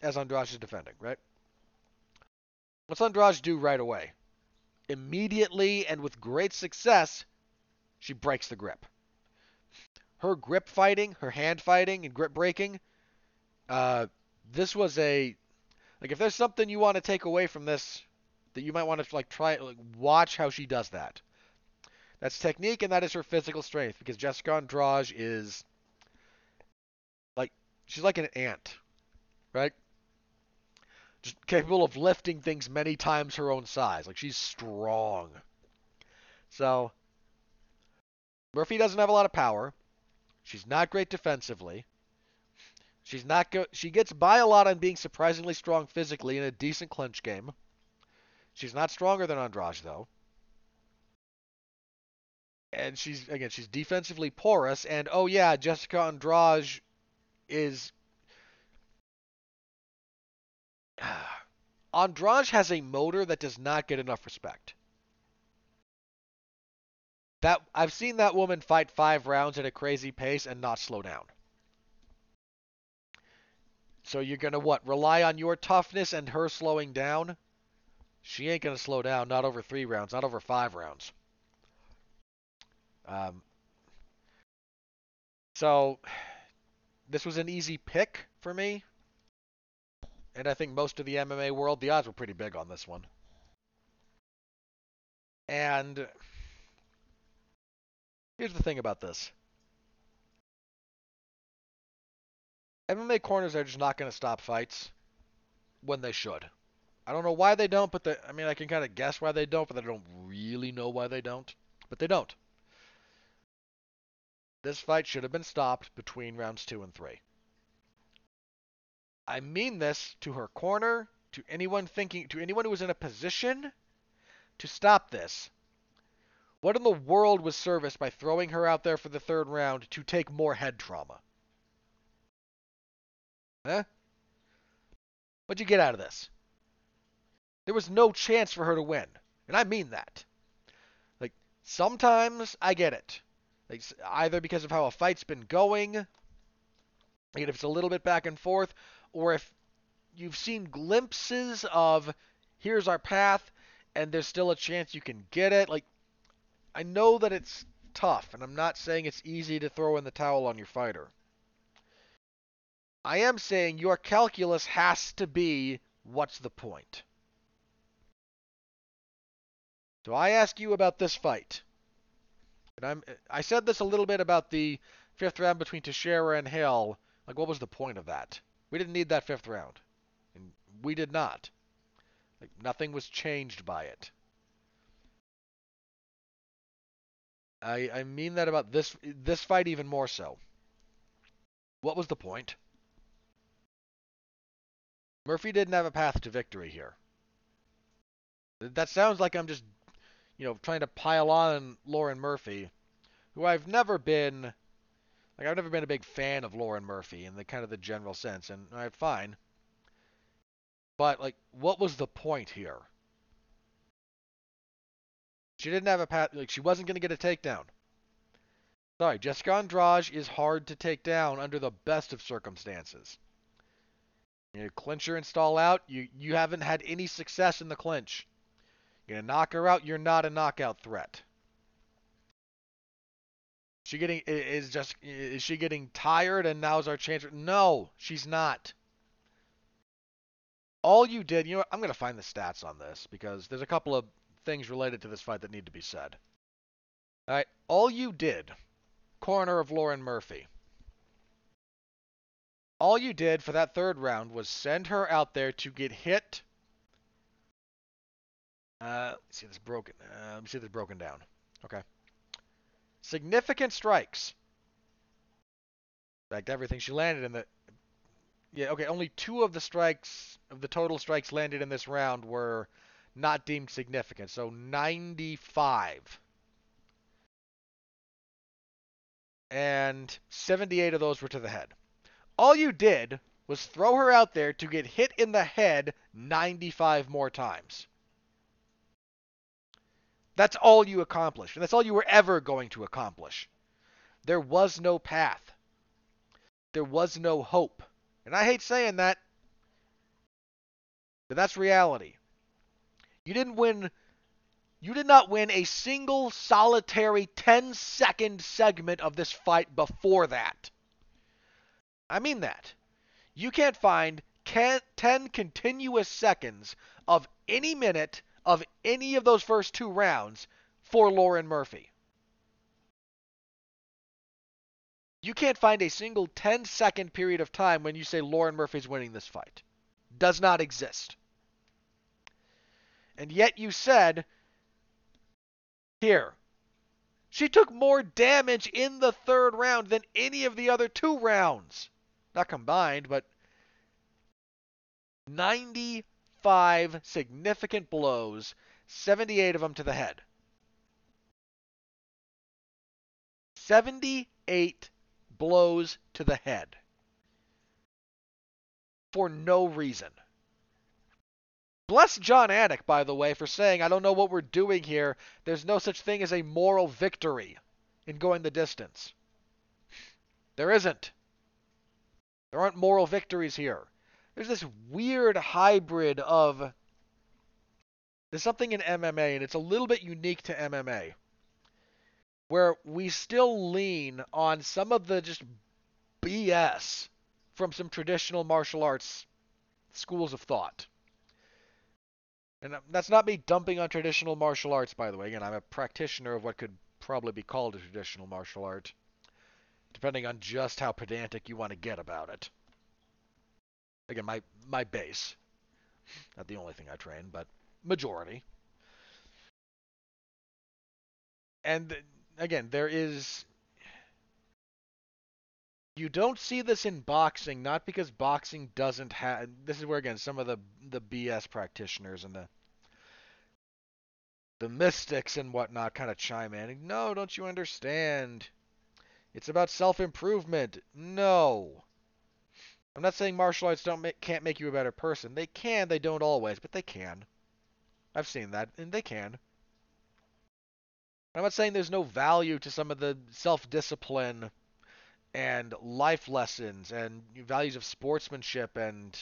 as Andrade is defending, right? What's Andrade do right away? Immediately and with great success, she breaks the grip. Her grip fighting, her hand fighting, and grip breaking, uh, this was a like if there's something you want to take away from this that you might want to like try like watch how she does that. That's technique and that is her physical strength because Jessica Andrade is like she's like an ant, right? Just capable of lifting things many times her own size. Like she's strong. So Murphy doesn't have a lot of power. She's not great defensively. She's not go- she gets by a lot on being surprisingly strong physically in a decent clinch game. She's not stronger than Andrade though. And she's again she's defensively porous and oh yeah, Jessica Andrade is Andrade has a motor that does not get enough respect. That I've seen that woman fight 5 rounds at a crazy pace and not slow down. So you're to what? Rely on your toughness and her slowing down? She ain't to slow down, not over 3 rounds, not over 5 rounds. Um so this was an easy pick for me. And I think most of the MMA world, the odds were pretty big on this one. And here's the thing about this MMA corners are just not going to stop fights when they should. I don't know why they don't, but they, I mean, I can kind of guess why they don't, but I don't really know why they don't. But they don't. This fight should have been stopped between rounds two and three. I mean this to her corner, to anyone thinking, to anyone who was in a position to stop this. What in the world was serviced by throwing her out there for the third round to take more head trauma? Huh? What'd you get out of this? There was no chance for her to win. And I mean that. Like, sometimes I get it. Like, either because of how a fight's been going, and if it's a little bit back and forth, or if you've seen glimpses of here's our path and there's still a chance you can get it. Like, I know that it's tough, and I'm not saying it's easy to throw in the towel on your fighter. I am saying your calculus has to be what's the point? So I ask you about this fight. And I'm I said this a little bit about the fifth round between Teixeira and Hale. Like what was the point of that? We didn't need that fifth round. And we did not. Like nothing was changed by it. I I mean that about this this fight even more so. What was the point? Murphy didn't have a path to victory here. That sounds like I'm just, you know, trying to pile on Lauren Murphy, who I've never been like I've never been a big fan of Lauren Murphy in the kind of the general sense, and all right, fine. But like, what was the point here? She didn't have a path. Like, she wasn't going to get a takedown. Sorry, Jessica Andrade is hard to take down under the best of circumstances. You clinch her and stall out. You you haven't had any success in the clinch. Gonna knock her out. You're not a knockout threat. She getting is just is she getting tired and now's our chance? No, she's not. All you did, you know, what, I'm gonna find the stats on this because there's a couple of things related to this fight that need to be said. All right, all you did, corner of Lauren Murphy. All you did for that third round was send her out there to get hit. Uh, let's see this broken. Uh, let me see this broken down. Okay. Significant strikes. In fact, everything she landed in the. Yeah, okay. Only two of the strikes of the total strikes landed in this round were not deemed significant. So 95. And 78 of those were to the head. All you did was throw her out there to get hit in the head 95 more times. That's all you accomplished. And that's all you were ever going to accomplish. There was no path. There was no hope. And I hate saying that, but that's reality. You didn't win. You did not win a single solitary 10 second segment of this fight before that. I mean that. You can't find 10 continuous seconds of any minute of any of those first two rounds for Lauren Murphy. You can't find a single 10 second period of time when you say Lauren Murphy's winning this fight. Does not exist. And yet you said, here, she took more damage in the third round than any of the other two rounds. Not combined, but 95 significant blows, 78 of them to the head. 78 blows to the head. For no reason. Bless Jon Anik, by the way, for saying, I don't know what we're doing here. There's no such thing as a moral victory in going the distance. There isn't. There aren't moral victories here. There's this weird hybrid of. There's something in MMA, and it's a little bit unique to MMA, where we still lean on some of the just BS from some traditional martial arts schools of thought. And that's not me dumping on traditional martial arts, by the way. Again, I'm a practitioner of what could probably be called a traditional martial art, depending on just how pedantic you want to get about it. Again, my my base, not the only thing I train, but majority. And again, there is you don't see this in boxing, not because boxing doesn't have. This is where again some of the the BS practitioners and the the mystics and whatnot kind of chime in. No, don't you understand? It's about self improvement. No. I'm not saying martial arts don't make, can't make you a better person. They can. They don't always, but they can. I've seen that, and they can. I'm not saying there's no value to some of the self discipline and life lessons and values of sportsmanship and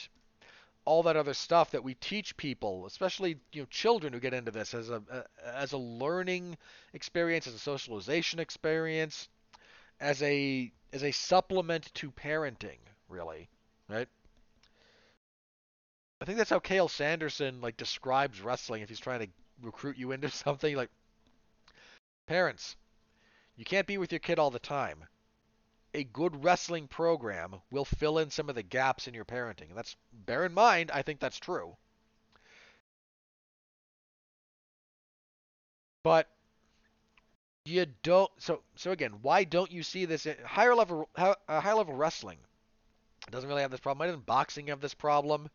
all that other stuff that we teach people, especially you know children who get into this as a as a learning experience, as a socialization experience, as a as a supplement to parenting, really, right? I think that's how Cael Sanderson like describes wrestling if he's trying to recruit you into something like parents, you can't be with your kid all the time a good wrestling program will fill in some of the gaps in your parenting. And that's bear in mind, I think that's true. But you don't so so again, why don't you see this higher level uh, higher level wrestling? Doesn't really have this problem. Why doesn't boxing have this problem?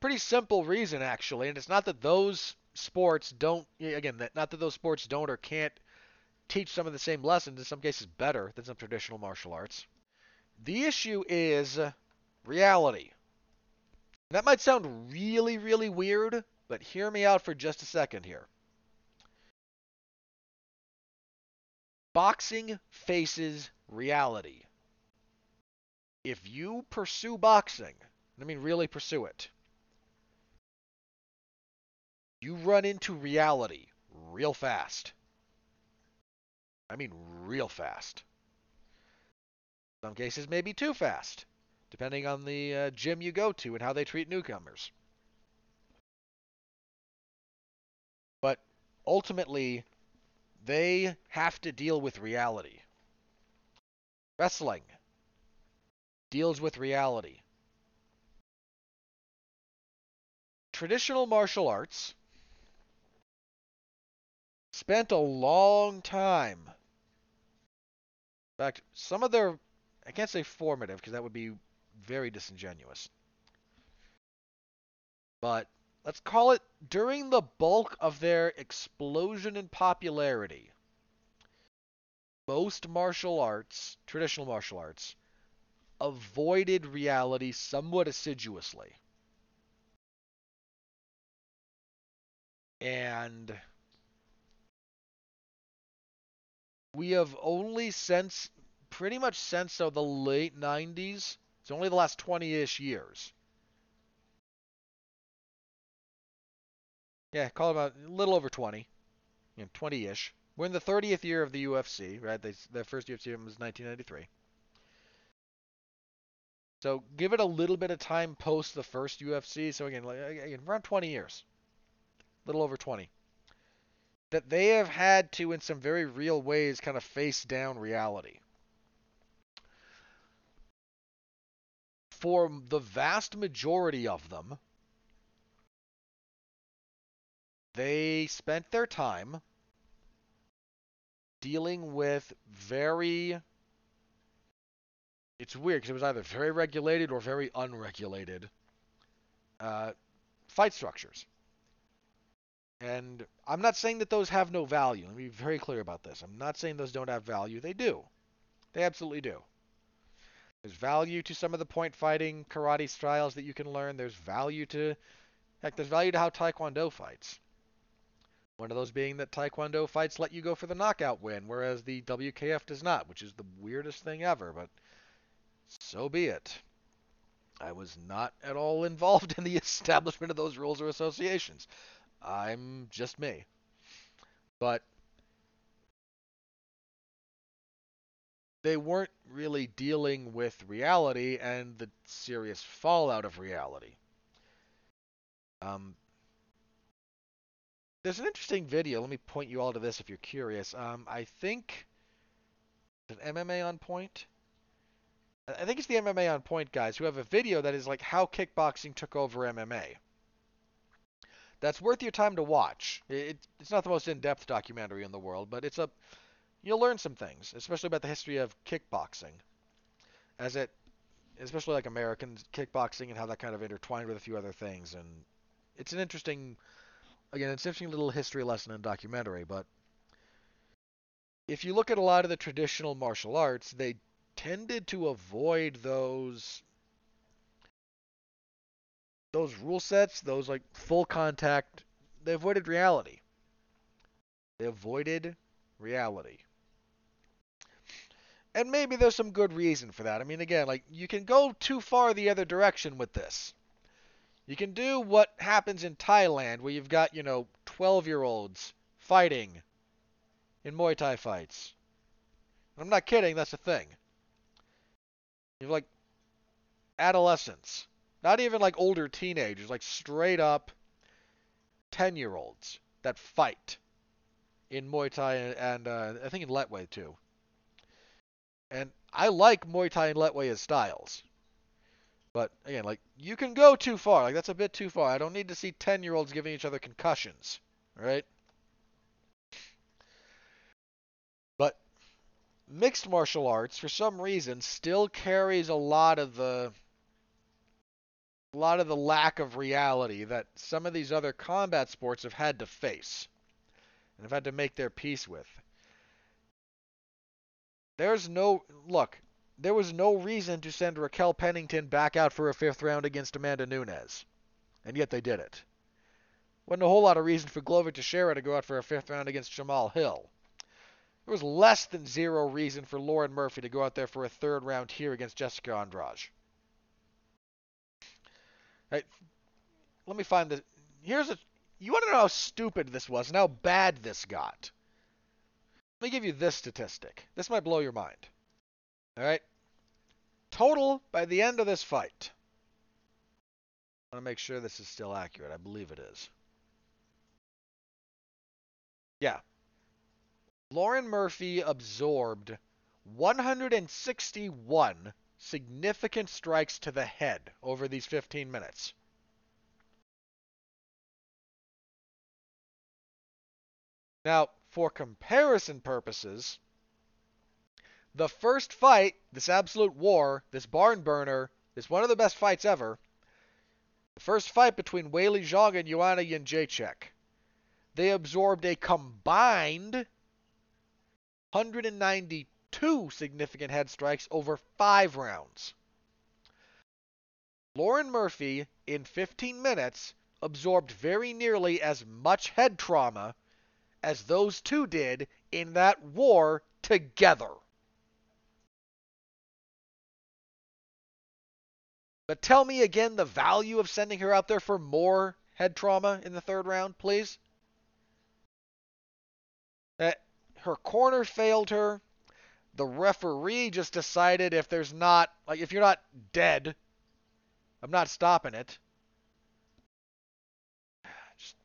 Pretty simple reason actually, and it's not that those sports don't again, that not that those sports don't or can't teach some of the same lessons, in some cases better than some traditional martial arts. The issue is reality. That might sound really, really weird, but hear me out for just a second here. Boxing faces reality. If you pursue boxing, I mean really pursue it, you run into reality real fast. I mean real fast. Some cases maybe too fast, depending on the uh, gym you go to and how they treat newcomers. But ultimately, they have to deal with reality. Wrestling. Deals with reality. Traditional martial arts spent a long time. In fact, some of their, I can't say formative because that would be very disingenuous. But let's call it during the bulk of their explosion in popularity. Most martial arts, traditional martial arts, avoided reality somewhat assiduously. And we have only since, pretty much since so the late 90s, it's only the last 20-ish years. Yeah, call about a little over 20, you know, 20-ish. We're in the 30th year of the UFC, right? They, their first UFC was 1993. So give it a little bit of time post the first UFC. So again, like, again around 20 years, a little over 20 that they have had to, in some very real ways, kind of face down reality. For the vast majority of them, they spent their time dealing with very. It's weird because it was either very regulated or very unregulated uh, fight structures. And I'm not saying that those have no value. Let me be very clear about this. I'm not saying those don't have value. They do. They absolutely do. There's value to some of the point fighting karate styles that you can learn. There's value to, heck, there's value to how Taekwondo fights. One of those being that Taekwondo fights let you go for the knockout win, whereas the WKF does not, which is the weirdest thing ever, but so be it. I was not at all involved in the establishment of those rules or associations. I'm just me. But they weren't really dealing with reality and the serious fallout of reality. Um, there's an interesting video. Let me point you all to this if you're curious. Um, I think an MMA on point. I think it's the MMA on point guys who have a video that is like how kickboxing took over MMA that's worth your time to watch. It, it's not the most in-depth documentary in the world, but it's a you'll learn some things, especially about the history of kickboxing, as it, especially like American kickboxing and how that kind of intertwined with a few other things, and it's an interesting, again, it's an interesting little history lesson and documentary. But if you look at a lot of the traditional martial arts, they tended to avoid those those rule sets, those like full contact, they avoided reality. They avoided reality. And maybe there's some good reason for that. I mean, again, like you can go too far the other direction with this. You can do what happens in Thailand, where you've got, you know, 12 year olds fighting in Muay Thai fights. I'm not kidding, that's a thing. You've like adolescents not even like older teenagers, like straight up 10 year olds that fight in Muay Thai and, and uh, I think in Lethwei too. And I like Muay Thai and Lethwei as styles. But again, like you can go too far. Like that's a bit too far. I don't need to see 10 year olds giving each other concussions. Right? Mixed martial arts, for some reason, still carries a lot of the a lot of the lack of reality that some of these other combat sports have had to face and have had to make their peace with. There's no look. There was no reason to send Raquel Pennington back out for a fifth round against Amanda Nunes, and yet they did it. Wasn't a whole lot of reason for Glover Teixeira to go out for a fifth round against Jamahal Hill. There was less than zero reason for Lauren Murphy to go out there for a third round here against Jessica Andrade. Right? Let me find the. Here's a. You want to know how stupid this was and how bad this got? Let me give you this statistic. This might blow your mind. All right. Total by the end of this fight. I want to make sure this is still accurate. I believe it is. Yeah. Lauren Murphy absorbed 161 significant strikes to the head over these 15 minutes. Now, for comparison purposes, the first fight, this absolute war, this barn burner, is one of the best fights ever. The first fight between Weili Zhang and Joanna Jędrzejczyk. They absorbed a combined 192 significant head strikes over five rounds. Lauren Murphy, in 15 minutes, absorbed very nearly as much head trauma as those two did in that war together. But tell me again the value of sending her out there for more head trauma in the third round, please. That her corner failed her. The referee just decided if there's not like if you're not dead, I'm not stopping it. Just,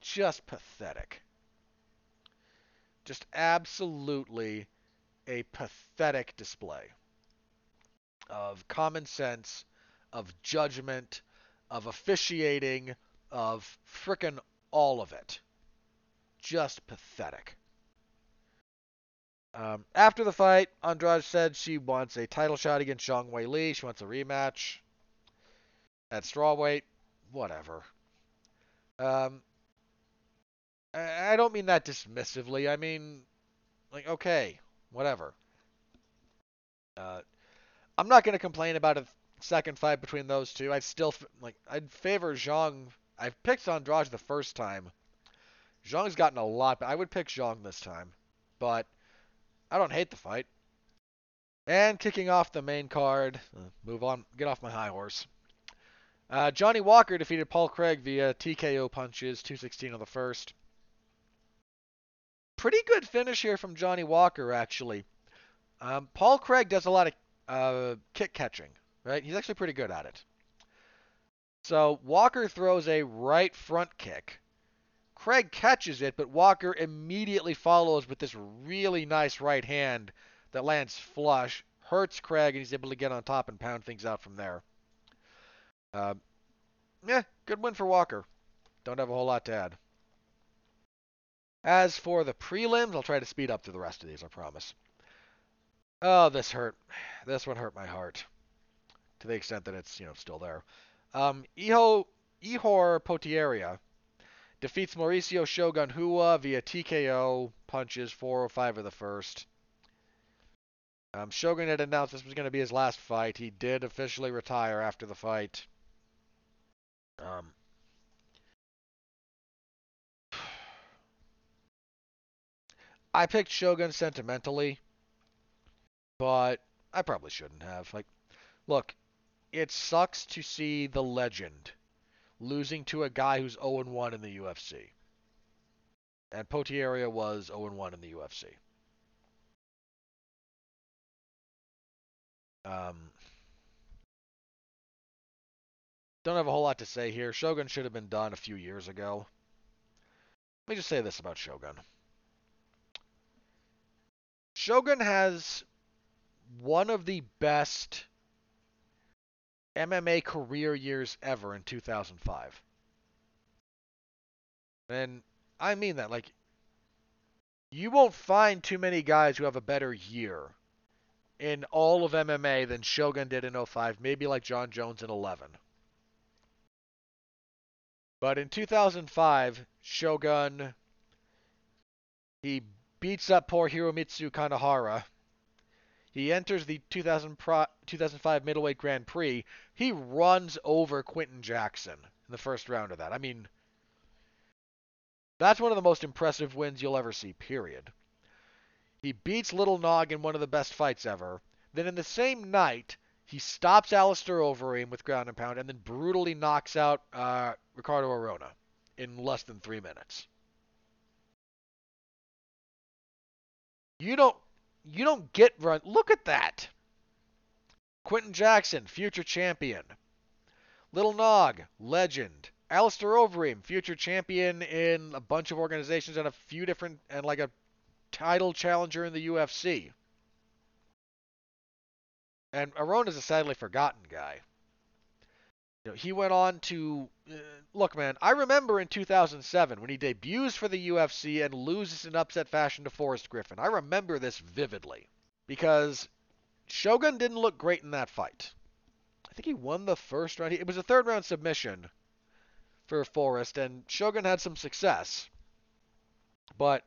just pathetic. Just absolutely a pathetic display of common sense of judgment, of officiating, of frickin' all of it. Just pathetic. Um, after the fight, Andrade said she wants a title shot against Zhang Weili. She wants a rematch at strawweight. Whatever. Um, I don't mean that dismissively. I mean, like, okay, whatever. Uh, I'm not going to complain about a second fight between those two. I'd still like I'd favor Zhang. I've picked Andrade the first time. Zhang's gotten a lot, but I would pick Zhang this time. But I don't hate the fight. And kicking off the main card, uh, move on, get off my high horse. Uh, Johnny Walker defeated Paul Craig via TKO punches, 216 on the first. Pretty good finish here from Johnny Walker, actually. Um, Paul Craig does a lot of uh, kick catching right? He's actually pretty good at it. So Walker throws a right front kick. Craig catches it, but Walker immediately follows with this really nice right hand that lands flush, hurts Craig, and he's able to get on top and pound things out from there. Uh, yeah, good win for Walker. Don't have a whole lot to add. As for the prelims, I'll try to speed up through the rest of these, I promise. Oh, this hurt. This one hurt my heart to the extent that it's you know still there. Um, Iho, Ihor Potieria defeats Mauricio Shogun Rua via TKO punches 405 of the first. Um, Shogun had announced this was going to be his last fight. He did officially retire after the fight. Um, I picked Shogun sentimentally, but I probably shouldn't have. Like, look, it sucks to see the legend losing to a guy who's 0 1 in the UFC. And Potieria was 0 1 in the UFC. Um, don't have a whole lot to say here. Shogun should have been done a few years ago. Let me just say this about Shogun. Shogun has one of the best MMA career years ever in 2005. And I mean that. Like, you won't find too many guys who have a better year in all of MMA than Shogun did in 05, maybe like Jon Jones in 11. But in 2005, Shogun, he beats up poor Hiromitsu Kanehara he enters the 2000 pro, 2005 middleweight Grand Prix. He runs over Quinton Jackson in the first round of that. I mean, that's one of the most impressive wins you'll ever see, period. He beats Little Nog in one of the best fights ever. Then in the same night, he stops Alistair Overeem with ground and pound and then brutally knocks out uh, Ricardo Arona in less than three minutes. You don't you don't get run. Look at that. Quinton Jackson, future champion. Little Nog, legend. Alistair Overeem, future champion in a bunch of organizations and a few different, and like a title challenger in the UFC. And Arona's a sadly forgotten guy. You know, he went on to uh, look, man. I remember in 2007 when he debuts for the UFC and loses in upset fashion to Forrest Griffin. I remember this vividly because Shogun didn't look great in that fight. I think he won the first round. It was a third round submission for Forrest, and Shogun had some success, but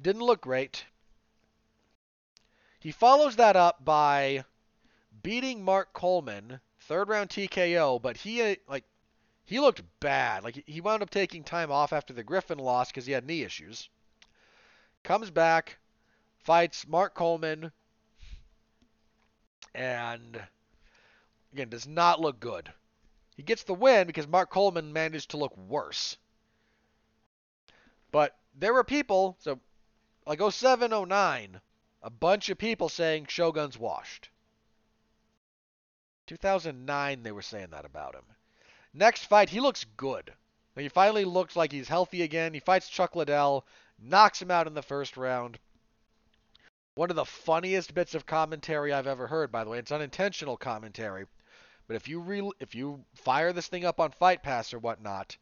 didn't look great. He follows that up by beating Mark Coleman third round TKO, but he uh, like he looked bad. Like he wound up taking time off after the Griffin loss because he had knee issues. Comes back, fights Mark Coleman, and again does not look good. He gets the win because Mark Coleman managed to look worse. But there were people, so like 07, 09, a bunch of people saying Shogun's washed. 2009, they were saying that about him. Next fight, he looks good. He finally looks like he's healthy again. He fights Chuck Liddell, knocks him out in the first round. One of the funniest bits of commentary I've ever heard, by the way. It's unintentional commentary, but if you re- if you fire this thing up on Fight Pass or whatnot,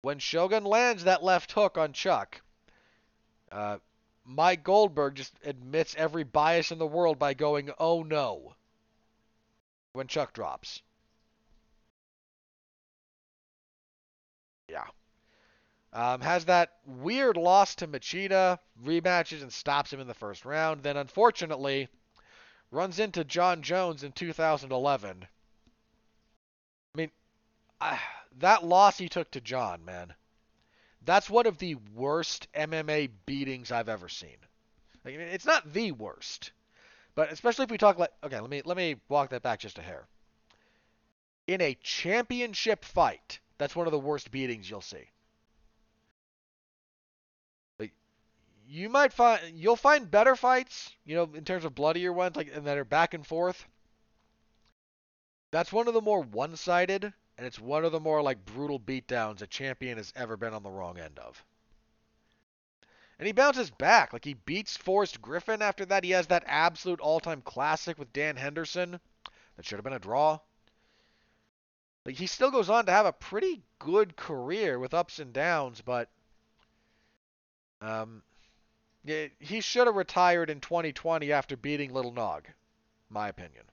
when Shogun lands that left hook on Chuck, uh, Mike Goldberg just admits every bias in the world by going, "Oh no." When Chuck drops. Yeah. Um, has that weird loss to Machida, rematches and stops him in the first round. Then, unfortunately, runs into Jon Jones in 2011. I mean, I, that loss he took to Jon, man, that's one of the worst MMA beatings I've ever seen. Like, it's not the worst, but especially if we talk like okay, let me let me walk that back just a hair. In a championship fight, that's one of the worst beatings you'll see. Like you might find you'll find better fights, you know, in terms of bloodier ones, like and that are back and forth. That's one of the more one-sided, and it's one of the more like brutal beatdowns a champion has ever been on the wrong end of. And he bounces back. Like he beats Forrest Griffin after that. He has that absolute all time classic with Dan Henderson. That should have been a draw. Like he still goes on to have a pretty good career with ups and downs, but um, he should have retired in 2020 after beating Little Nog, my opinion.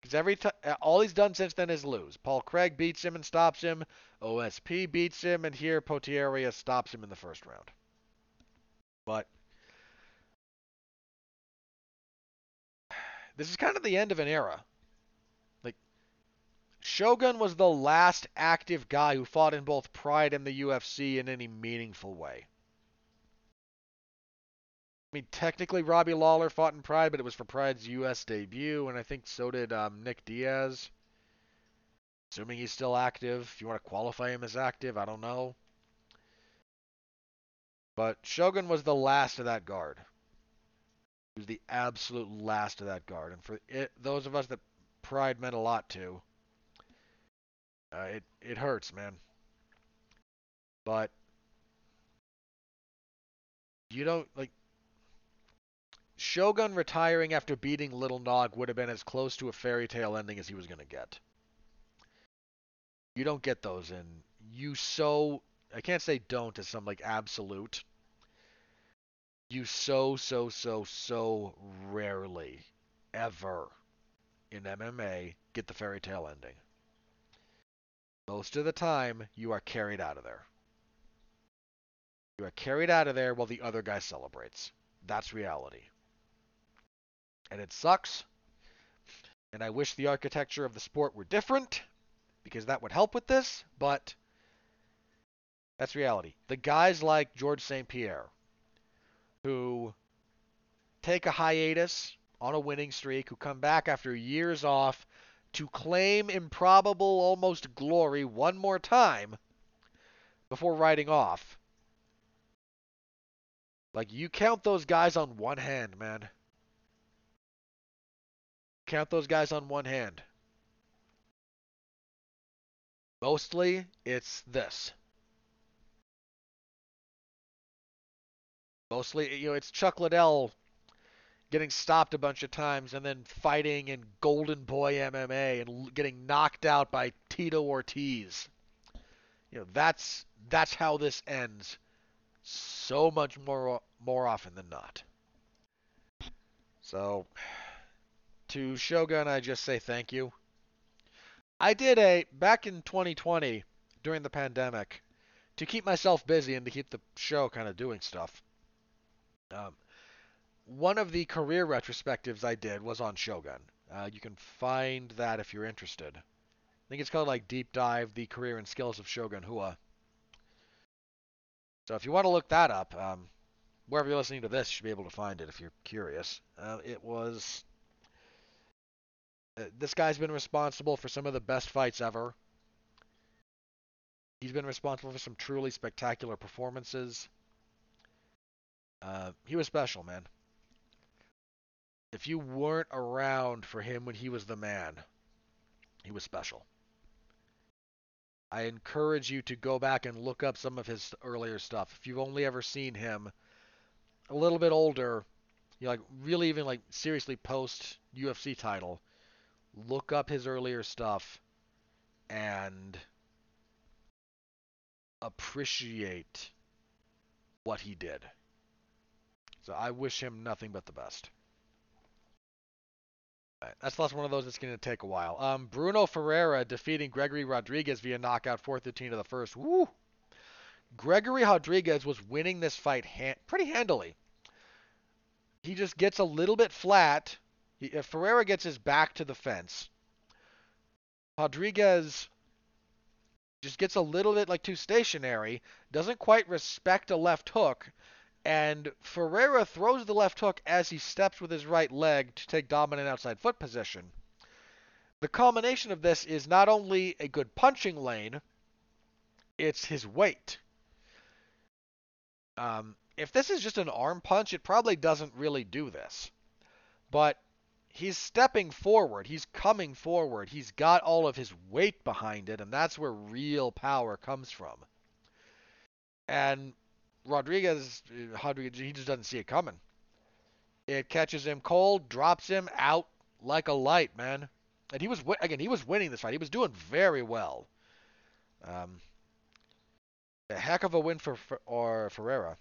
Because every time, all he's done since then is lose. Paul Craig beats him and stops him. OSP beats him, and here Potieria stops him in the first round. But this is kind of the end of an era. Like Shogun was the last active guy who fought in both Pride and the UFC in any meaningful way. I mean, technically Robbie Lawler fought in Pride, but it was for Pride's U.S. debut, and I think so did um, Nick Diaz. Assuming he's still active. If you want to qualify him as active, I don't know. But Shogun was the last of that guard. He was the absolute last of that guard. And for it, those of us that pride meant a lot to, uh, it it hurts, man. But you don't like Shogun retiring after beating Little Nog would have been as close to a fairy tale ending as he was going to get. You don't get those in. You so I can't say don't as some like absolute. You so so so so rarely ever in MMA get the fairy tale ending. Most of the time, you are carried out of there. You are carried out of there while the other guy celebrates. That's reality. And it sucks. And I wish the architecture of the sport were different because that would help with this, but that's reality. The guys like George St. Pierre, who take a hiatus on a winning streak, who come back after years off to claim improbable almost glory one more time before riding off. Like, you count those guys on one hand, man. Count those guys on one hand. Mostly, it's this. Mostly, you know, it's Chuck Liddell getting stopped a bunch of times, and then fighting in Golden Boy MMA and getting knocked out by Tito Ortiz. You know, that's that's how this ends so much more more often than not. So to Shogun I just say thank you. I did a back in 2020 during the pandemic to keep myself busy and to keep the show kind of doing stuff. Um, one of the career retrospectives I did was on Shogun. Uh, you can find that if you're interested. I think it's called like Deep Dive: The Career and Skills of Shogun Rua. So if you want to look that up, um, wherever you're listening to this, you should be able to find it if you're curious. Uh, it was. Uh, this guy's been responsible for some of the best fights ever. He's been responsible for some truly spectacular performances. Uh, he was special, man. If you weren't around for him when he was the man, he was special. I encourage you to go back and look up some of his earlier stuff. If you've only ever seen him a little bit older, you know, like really even like seriously post UFC title, look up his earlier stuff and appreciate what he did. So I wish him nothing but the best. Right, that's the last one of those that's going to take a while. Um, Bruno Ferreira defeating Gregory Rodrigues via knockout 413 of the first. Woo! Gregory Rodrigues was winning this fight pretty handily. He just gets a little bit flat. He, if Ferreira gets his back to the fence, Rodrigues just gets a little bit like too stationary, doesn't quite respect a left hook, and Ferreira throws the left hook as he steps with his right leg to take dominant outside foot position. The culmination of this is not only a good punching lane, it's his weight. Um, if this is just an arm punch, it probably doesn't really do this. But he's stepping forward, he's coming forward, he's got all of his weight behind it, and that's where real power comes from. And Rodrigues, Rodrigues, he just doesn't see it coming. It catches him cold, drops him out like a light, man. And he was again, he was winning this fight. He was doing very well. Um, a heck of a win for, for or Ferreira.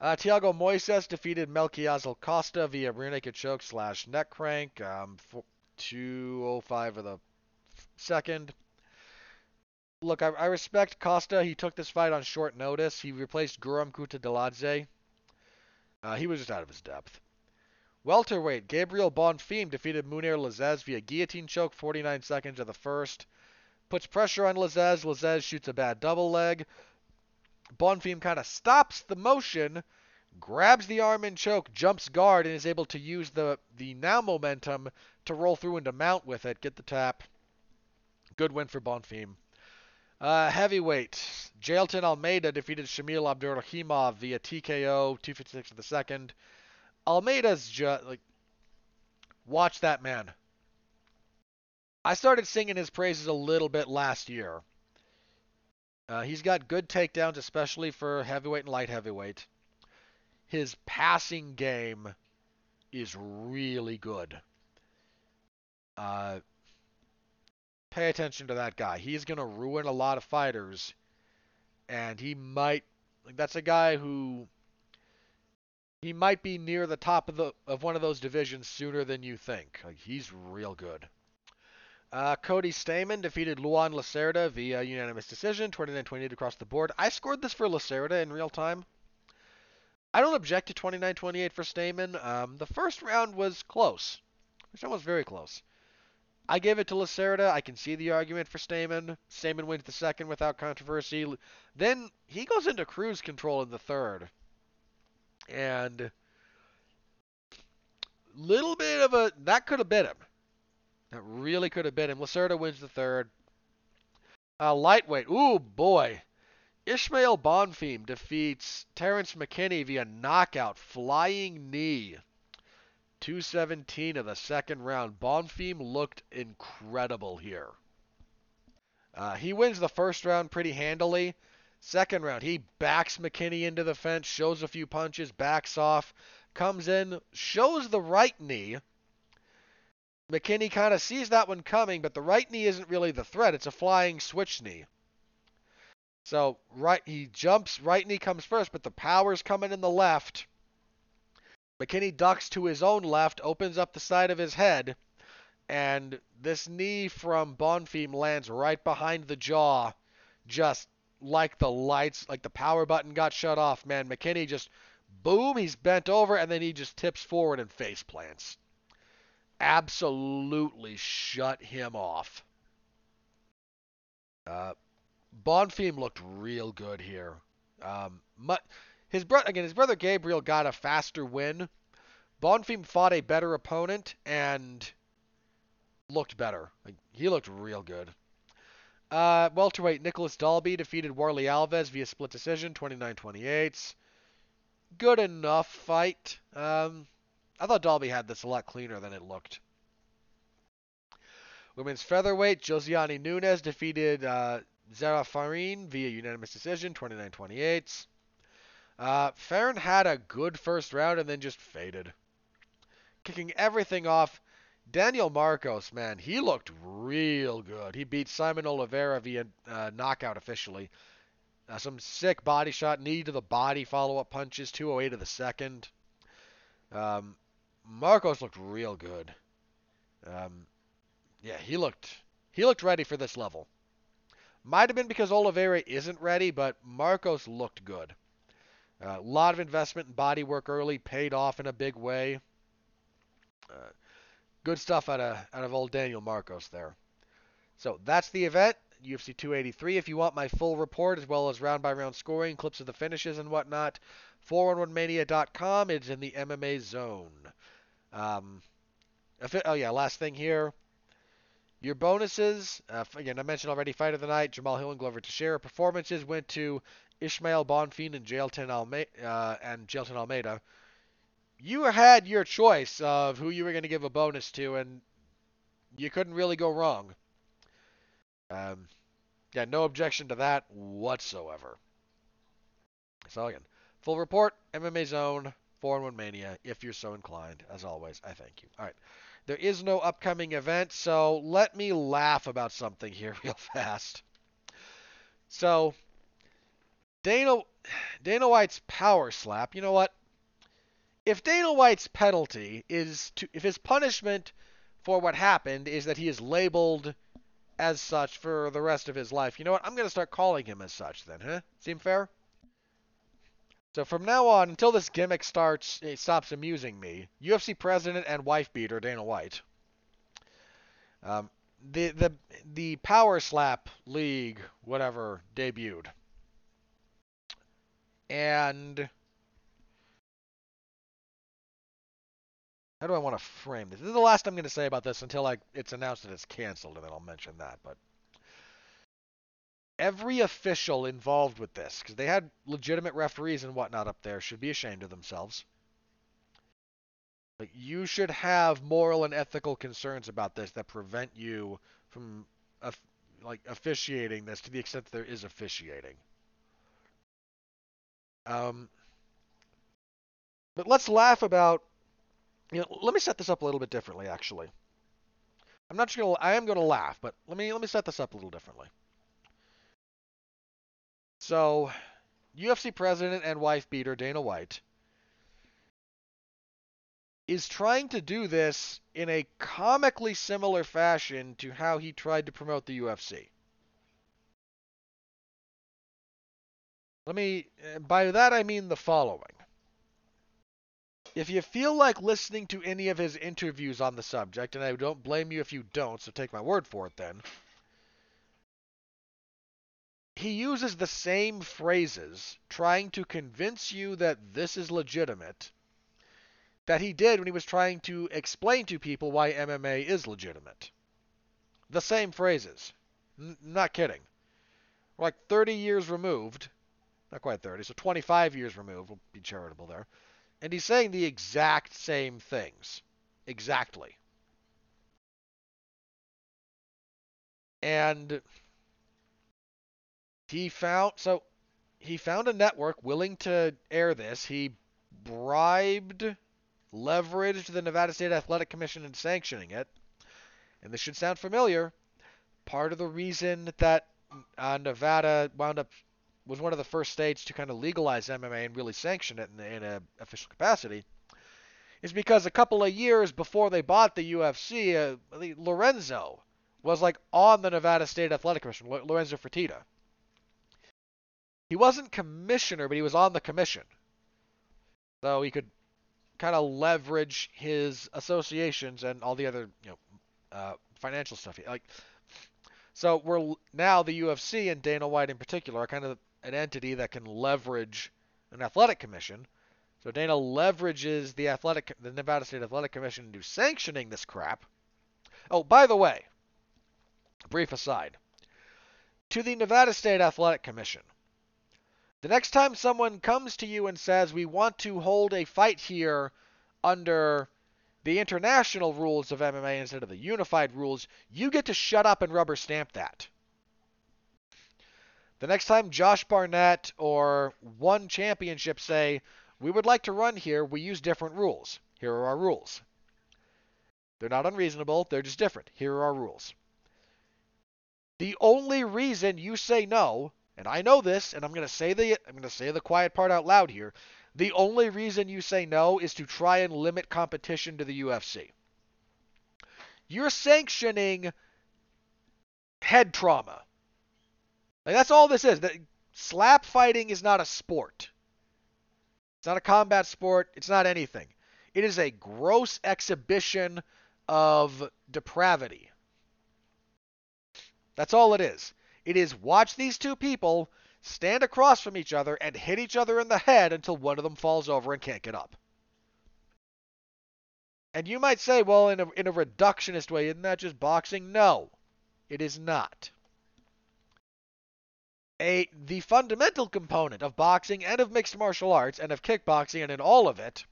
Uh, Thiago Moises defeated Melquizael Costa via rear naked choke slash neck crank. Um, 205 of the second look, I, I, respect Costa. He took this fight on short notice. He replaced Guram Kutateladze. Uh, he was just out of his depth. Welterweight, Gabriel Bonfim defeated Mounir Lazzez via guillotine choke, 49 seconds of the first. Puts pressure on Lazzez. Lazzez shoots a bad double leg. Bonfim kind of stops the motion, grabs the arm and choke, jumps guard, and is able to use the, the now momentum to roll through and to mount with it. Get the tap. Good win for Bonfim. Uh, heavyweight. Jailton Almeida defeated Shamil Abdurakhimov via TKO, 256 of the second. Almeida's just like, watch that man. I started singing his praises a little bit last year. Uh, he's got good takedowns, especially for heavyweight and light heavyweight. His passing game is really good. Uh, pay attention to that guy. He's going to ruin a lot of fighters. And he might like that's a guy who he might be near the top of the of one of those divisions sooner than you think. Like he's real good. Uh, Cody Stamann defeated Luan Lacerda via unanimous decision, 29-28 across the board. I scored this for Lacerda in real time. I don't object to 29-28 for Stamann. Um, the first round was close. Round was very close. I gave it to Lacerda. I can see the argument for Stamann. Stamann wins the second without controversy. Then he goes into cruise control in the third. And little bit of a that could have bit him. That really could have bit him. Lacerda wins the third. Uh, lightweight. Ooh boy. Ismael Bonfim defeats Terrence McKinney via knockout, flying knee. 217 of the second round. Bonfim looked incredible here. Uh, he wins the first round pretty handily. Second round, he backs McKinney into the fence, shows a few punches, backs off, comes in, shows the right knee. McKinney kind of sees that one coming, but the right knee isn't really the threat. It's a flying switch knee. So right, he jumps, right knee comes first, but the power's coming in the left. McKinney ducks to his own left, opens up the side of his head, and this knee from Bonfim lands right behind the jaw, just like the lights, like the power button got shut off. Man, McKinney just boom, he's bent over, and then he just tips forward and face plants. Absolutely shut him off. Uh, Bonfim looked real good here. Um, his brother again, his brother Gabriel got a faster win. Bonfim fought a better opponent and looked better. Like, he looked real good. Uh, welterweight Nicolas Dalby defeated Warley Alves via split decision, 29-28. Good enough fight. Um, I thought Dalby had this a lot cleaner than it looked. Women's featherweight Josiane Nunes defeated uh, Zarah Fairn via unanimous decision, 29-28. Uh, Fairn had a good first round and then just faded. Kicking everything off, Daniel Marcos, man, he looked real good. He beat Saimon Oliveira via uh, knockout officially. Uh, some sick body shot, knee to the body follow up punches, 208 to the second. Um, Marcos looked real good. Um, yeah, he looked he looked ready for this level. Might have been because Oliveira isn't ready, but Marcos looked good. A uh, lot of investment in body work early paid off in a big way. Uh, good stuff out of out of old Daniel Marcos there. So that's the event, UFC 283. If you want my full report as well as round by round scoring, clips of the finishes and whatnot, 411mania.com. It's in the MMA zone. Um, oh yeah, last thing here. Your bonuses, uh, again, I mentioned already, Fight of the Night, Jamahal Hill and Glover Teixeira. Performances went to Ismael Bonfim and Jailton, Alme- uh, and Jailton Almeida. You had your choice of who you were going to give a bonus to, and you couldn't really go wrong. Um, yeah, no objection to that whatsoever. So again, full report, MMA Zone, 4-1 Mania, if you're so inclined. As always, I thank you. All right. There is no upcoming event, so let me laugh about something here real fast. So, Dana Dana White's power slap. You know what? If Dana White's penalty is to, if his punishment for what happened is that he is labeled as such for the rest of his life, you know what? I'm going to start calling him as such then, huh? Seem fair? So from now on, until this gimmick starts, it stops amusing me. UFC president and wife beater Dana White. Um, the the the Power Slap League, whatever, debuted, and how do I want to frame this? This is the last I'm going to say about this until I, it's announced that it's canceled, and then I'll mention that. But every official involved with this, because they had legitimate referees and whatnot up there, should be ashamed of themselves. Like you should have moral and ethical concerns about this that prevent you from like officiating this to the extent that there is officiating. Um, but let's laugh about. You know, let me set this up a little bit differently. Actually, I'm not just gonna. I am gonna laugh, but let me let me set this up a little differently. So, UFC president and wife beater Dana White is trying to do this in a comically similar fashion to how he tried to promote the UFC. Let me, by that I mean the following. If you feel like listening to any of his interviews on the subject, and I don't blame you if you don't, so take my word for it then, he uses the same phrases trying to convince you that this is legitimate that he did when he was trying to explain to people why MMA is legitimate. The same phrases. N- not kidding. Like 30 years removed. Not quite 30, so 25 years removed. We'll be charitable there. And he's saying the exact same things. Exactly. And he found so he found a network willing to air this. He bribed, leveraged the Nevada State Athletic Commission in sanctioning it. And this should sound familiar. Part of the reason that uh, Nevada wound up was one of the first states to kind of legalize MMA and really sanction it in, in an official capacity is because a couple of years before they bought the UFC, uh, Lorenzo was like on the Nevada State Athletic Commission, Lorenzo Fertitta. He wasn't commissioner, but he was on the commission. So he could kind of leverage his associations and all the other, you know, uh, financial stuff. Like, so we're now the UFC and Dana White in particular are kind of an entity that can leverage an athletic commission. So Dana leverages the athletic, the Nevada State Athletic Commission into sanctioning this crap. Oh, by the way, brief aside. To the Nevada State Athletic Commission, the next time someone comes to you and says, We want to hold a fight here under the international rules of MMA instead of the unified rules, you get to shut up and rubber stamp that. The next time Josh Barnett or one championship say, we would like to run here, we use different rules. Here are our rules. They're not unreasonable, they're just different. Here are our rules. The only reason you say no, and I know this, and I'm going to say the I'm going to say the quiet part out loud here. The only reason you say no is to try and limit competition to the UFC. You're sanctioning head trauma. Like that's all this is. That slap fighting is not a sport. It's not a combat sport. It's not anything. It is a gross exhibition of depravity. That's all it is. It is watch these two people stand across from each other and hit each other in the head until one of them falls over and can't get up. And you might say, well, in a, in a reductionist way, isn't that just boxing? No, it is not. A, the fundamental component of boxing and of mixed martial arts and of kickboxing and in all of it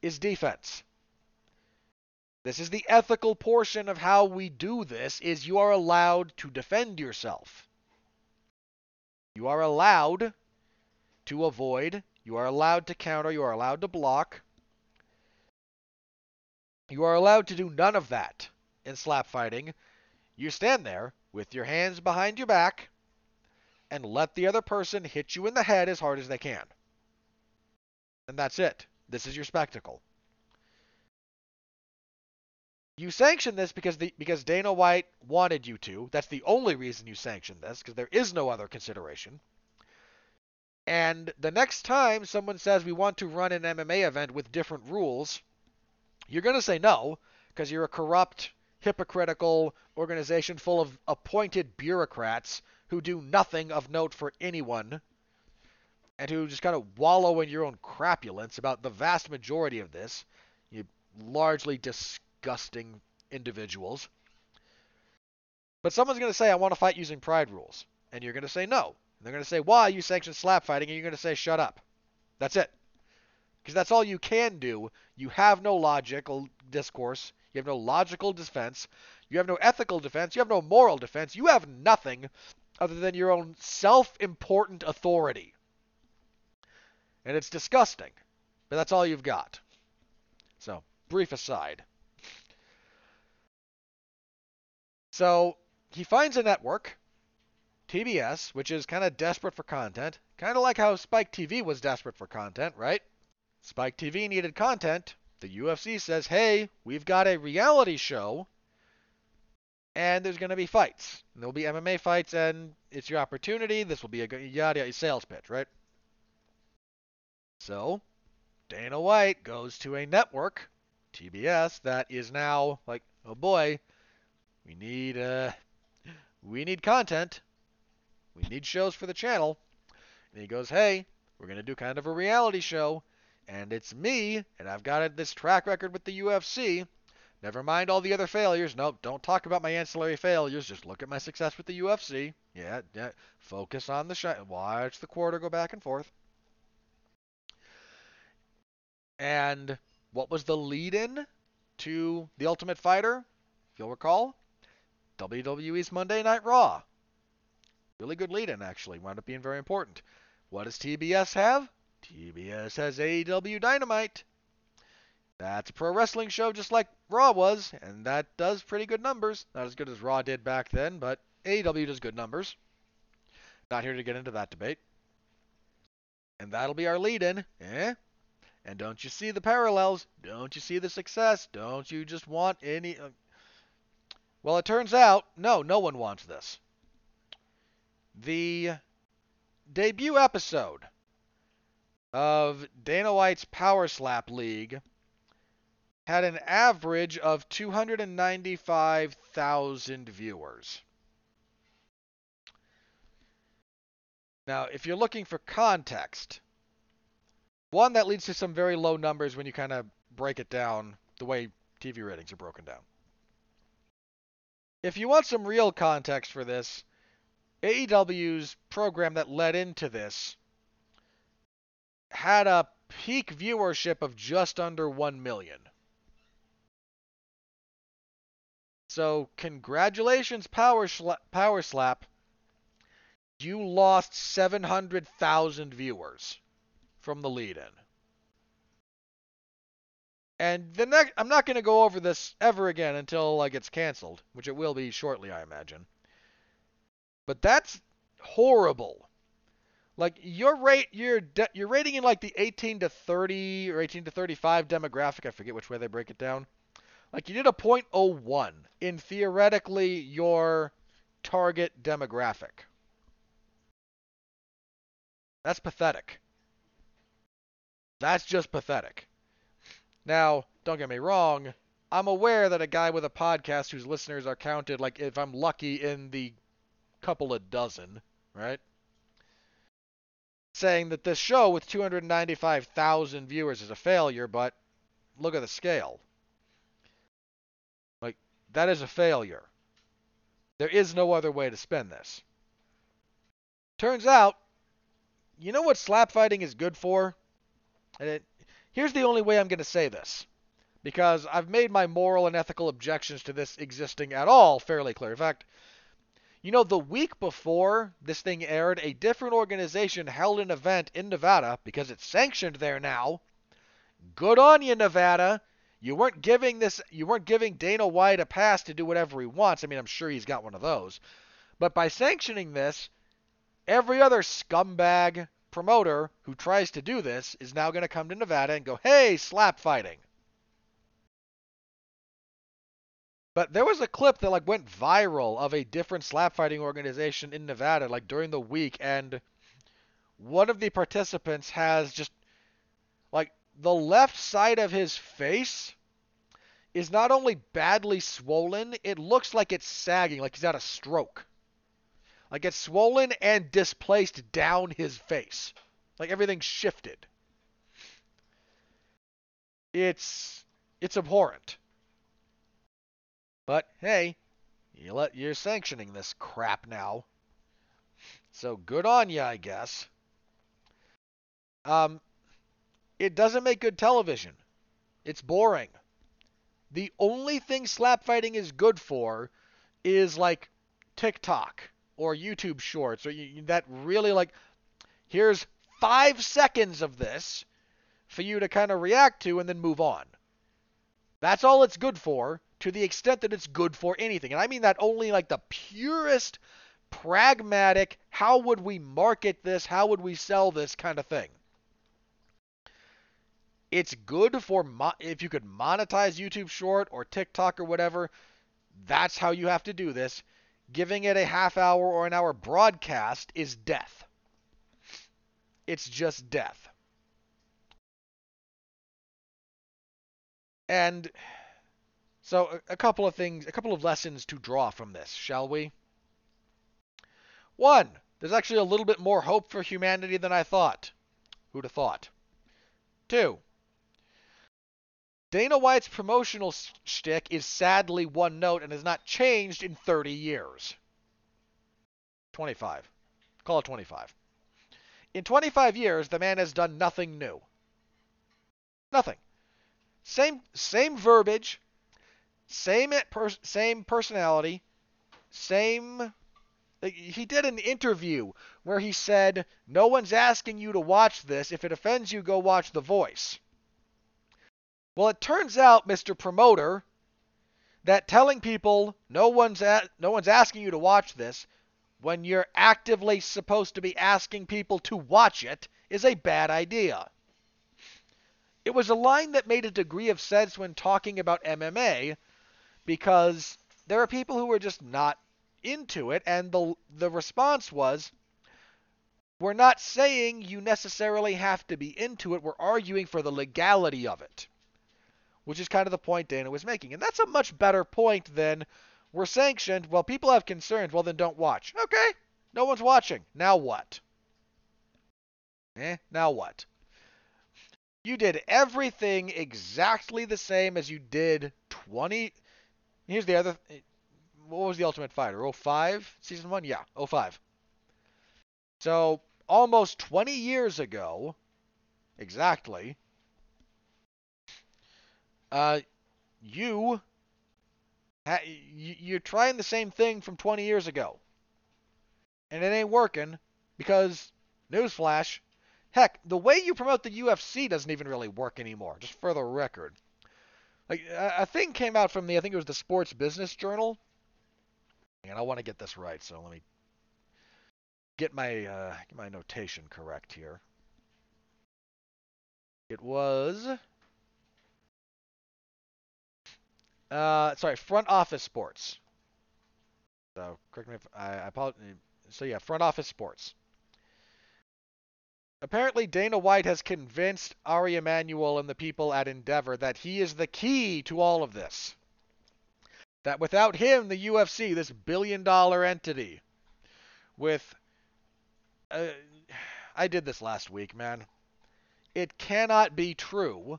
is defense. This is the ethical portion of how we do this is you are allowed to defend yourself. You are allowed to avoid, you are allowed to counter, you are allowed to block. You are allowed to do none of that in slap fighting. You stand there with your hands behind your back and let the other person hit you in the head as hard as they can. And that's it. This is your spectacle. You sanction this because the because Dana White wanted you to. That's the only reason you sanction this because there is no other consideration. And the next time someone says we want to run an MMA event with different rules, you're going to say no because you're a corrupt, hypocritical organization full of appointed bureaucrats who do nothing of note for anyone and who just kind of wallow in your own crapulence about the vast majority of this. You largely disgusting individuals. But someone's going to say, I want to fight using pride rules. And you're going to say no. And they're going to say, why you sanction slap fighting? And you're going to say, shut up. That's it. Because that's all you can do. You have no logical uh, discourse. You have no logical defense. You have no ethical defense. You have no moral defense. You have nothing other than your own self important authority. And it's disgusting. But that's all you've got. So, brief aside. So he finds a network, TBS, which is kind of desperate for content, kind of like how Spike TV was desperate for content, right? Spike TV needed content. The UFC says, hey, we've got a reality show, and there's going to be fights. There'll be MMA fights, and it's your opportunity. This will be a yada yada sales pitch, right? So Dana White goes to a network, TBS, that is now like, oh boy, we need uh we need content. We need shows for the channel. And he goes, "Hey, we're going to do kind of a reality show, and it's me, and I've got this track record with the UFC. Never mind all the other failures. Nope, don't talk about my ancillary failures. Just look at my success with the UFC. Yeah, yeah. Focus on the shot. Watch the quarter go back and forth. And what was the lead in to The Ultimate Fighter? If you'll recall, WWE's Monday Night Raw. Really good lead in, actually. Wound up being very important. What does TBS have? TBS has AEW Dynamite. That's a pro wrestling show just like Raw was, and that does pretty good numbers. Not as good as Raw did back then, but AEW does good numbers. Not here to get into that debate. And that'll be our lead in, eh? And don't you see the parallels? Don't you see the success? Don't you just want any. Uh... Well, it turns out, no, no one wants this. The debut episode of Dana White's Power Slap League had an average of 295,000 viewers. Now, if you're looking for context, one that leads to some very low numbers when you kind of break it down the way TV ratings are broken down. If you want some real context for this, AEW's program that led into this had a peak viewership of just under 1 million. So, congratulations, Power, Schla- Power Slap. You lost 700,000 viewers from the lead in. And the next, I'm not going to go over this ever again until like it's canceled, which it will be shortly, I imagine. But that's horrible. Like your rate, your de- your rating in like the 18 to 30 or 18 to 35 demographic. I forget which way they break it down. Like you did a .01 in theoretically your target demographic. That's pathetic. That's just pathetic. Now, don't get me wrong, I'm aware that a guy with a podcast whose listeners are counted like if I'm lucky in the couple of dozen, right? Saying that this show with 295,000 viewers is a failure, but look at the scale. That is a failure. There is no other way to spend this. Turns out, you know what slap fighting is good for? It, here's the only way I'm going to say this. Because I've made my moral and ethical objections to this existing at all fairly clear. In fact, you know, the week before this thing aired, a different organization held an event in Nevada because it's sanctioned there now. Good on you, Nevada. You weren't giving this you weren't giving Dana White a pass to do whatever he wants. I mean, I'm sure he's got one of those. But by sanctioning this, every other scumbag promoter who tries to do this is now going to come to Nevada and go, "Hey, slap fighting." But there was a clip that like went viral of a different slap fighting organization in Nevada like during the week and one of the participants has just like the left side of his face is not only badly swollen, it looks like it's sagging, like he's had a stroke. Like it's swollen and displaced down his face. Like everything's shifted. It's it's abhorrent. But hey, you let you're sanctioning this crap now. So good on you, I guess. Um, it doesn't make good television. It's boring. The only thing slap fighting is good for is like TikTok or YouTube Shorts or you, that really like here's 5 seconds of this for you to kind of react to and then move on. That's all it's good for to the extent that it's good for anything. And I mean that only like the purest pragmatic how would we market this? How would we sell this kind of thing. It's good for mo- if you could monetize YouTube Short or TikTok or whatever. That's how you have to do this. Giving it a half hour or an hour broadcast is death. It's just death. And so, a, couple of things, a couple of lessons to draw from this, shall we? One, there's actually a little bit more hope for humanity than I thought. Who'd have thought? Two, Dana White's promotional shtick is sadly one note and has not changed in 30 years. 25. Call it 25. In 25 years, the man has done nothing new. Nothing. Same same verbiage, same per, same personality, same he did an interview where he said, "No one's asking you to watch this. If it offends you, go watch The Voice." Well, it turns out, Mr. Promoter, that telling people no one's no one's asking you to watch this when you're actively supposed to be asking people to watch it is a bad idea. It was a line that made a degree of sense when talking about MMA because there are people who are just not into it and the the response was we're not saying you necessarily have to be into it, we're arguing for the legality of it. Which is kind of the point Dana was making. And that's a much better point than we're sanctioned. Well, people have concerns. Well, then don't watch. Okay. No one's watching. Now what? Eh? Now what? You did everything exactly the same as you did 20. Here's the other. What was the Ultimate Fighter? 05? Season 1? Yeah, 05. So, almost 20 years ago, exactly, uh, you you're trying the same thing from 20 years ago. And it ain't working because, newsflash, heck, the way you promote the UFC doesn't even really work anymore, just for the record. Like, a thing came out from the, I think it was the Sports Business Journal. And I want to get this right, so let me get my, uh, get my notation correct here. It was Uh, sorry, front office sports. So correct me if I, I apologize. So yeah, front office sports. Apparently, Dana White has convinced Ari Emanuel and the people at Endeavor that he is the key to all of this. That without him, the UFC, this billion dollar entity, with. Uh, I did this last week, man. It cannot be true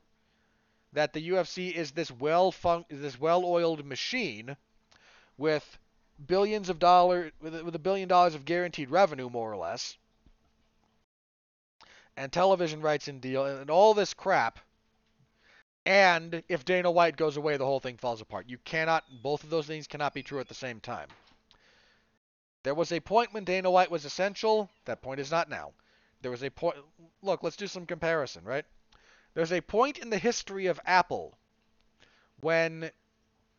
that the UFC is this well fun- this well-oiled machine with billions of dollars with, with a billion dollars of guaranteed revenue more or less and television rights and deal and all this crap and if Dana White goes away the whole thing falls apart. You cannot both of those things cannot be true at the same time. There was a point when Dana White was essential, that point is not now. There was a point look, let's do some comparison, right? There's a point in the history of Apple when,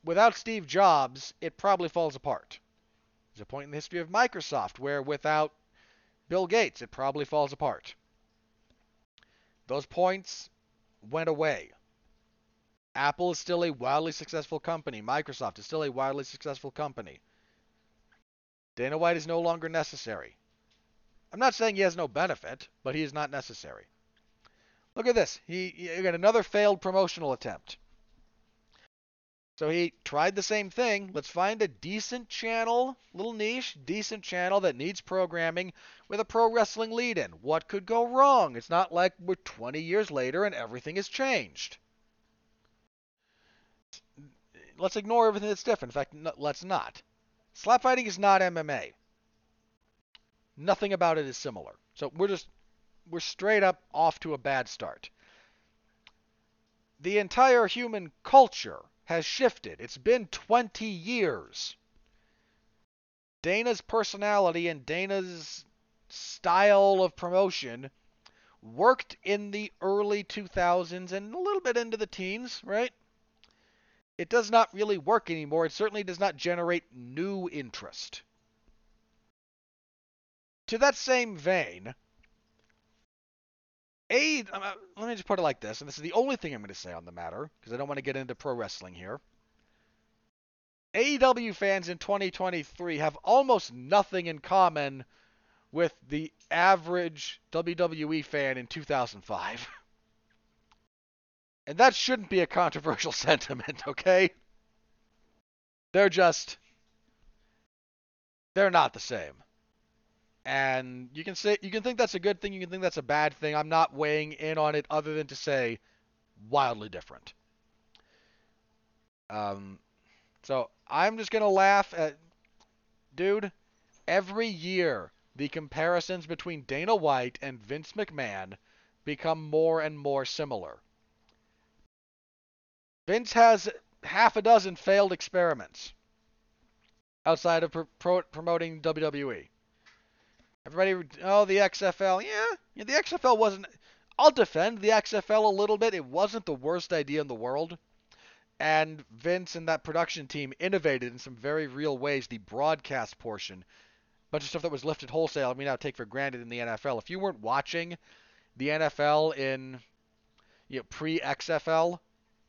without Steve Jobs, it probably falls apart. There's a point in the history of Microsoft where, without Bill Gates, it probably falls apart. Those points went away. Apple is still a wildly successful company. Microsoft is still a wildly successful company. Dana White is no longer necessary. I'm not saying he has no benefit, but he is not necessary. Look at this. He, he got another failed promotional attempt. So he tried the same thing. Let's find a decent channel, little niche, decent channel that needs programming with a pro wrestling lead in. What could go wrong? It's not like we're 20 years later and everything has changed. Let's ignore everything that's different. In fact, no, let's not. Slap fighting is not MMA. Nothing about it is similar. So we're just we're straight up off to a bad start. The entire human culture has shifted. It's been 20 years. Dana's personality and Dana's style of promotion worked in the early 2000s and a little bit into the teens, right? It does not really work anymore. It certainly does not generate new interest. To that same vein, a, uh, let me just put it like this, and this is the only thing I'm going to say on the matter, because I don't want to get into pro wrestling here. AEW fans in 2023 have almost nothing in common with the average WWE fan in 2005. and that shouldn't be a controversial sentiment, okay? They're just. They're not the same. And you can say you can think that's a good thing, you can think that's a bad thing. I'm not weighing in on it other than to say wildly different. Um so I'm just gonna laugh at dude, every year the comparisons between Dana White and Vince McMahon become more and more similar. Vince has half a dozen failed experiments. outside of pro- pro- promoting WWE. Everybody, oh, the XFL. Yeah, yeah, the XFL wasn't. I'll defend the XFL a little bit. It wasn't the worst idea in the world. And Vince and that production team innovated in some very real ways the broadcast portion. A bunch of stuff that was lifted wholesale and we now take for granted in the NFL. If you weren't watching the NFL in you know, pre XFL,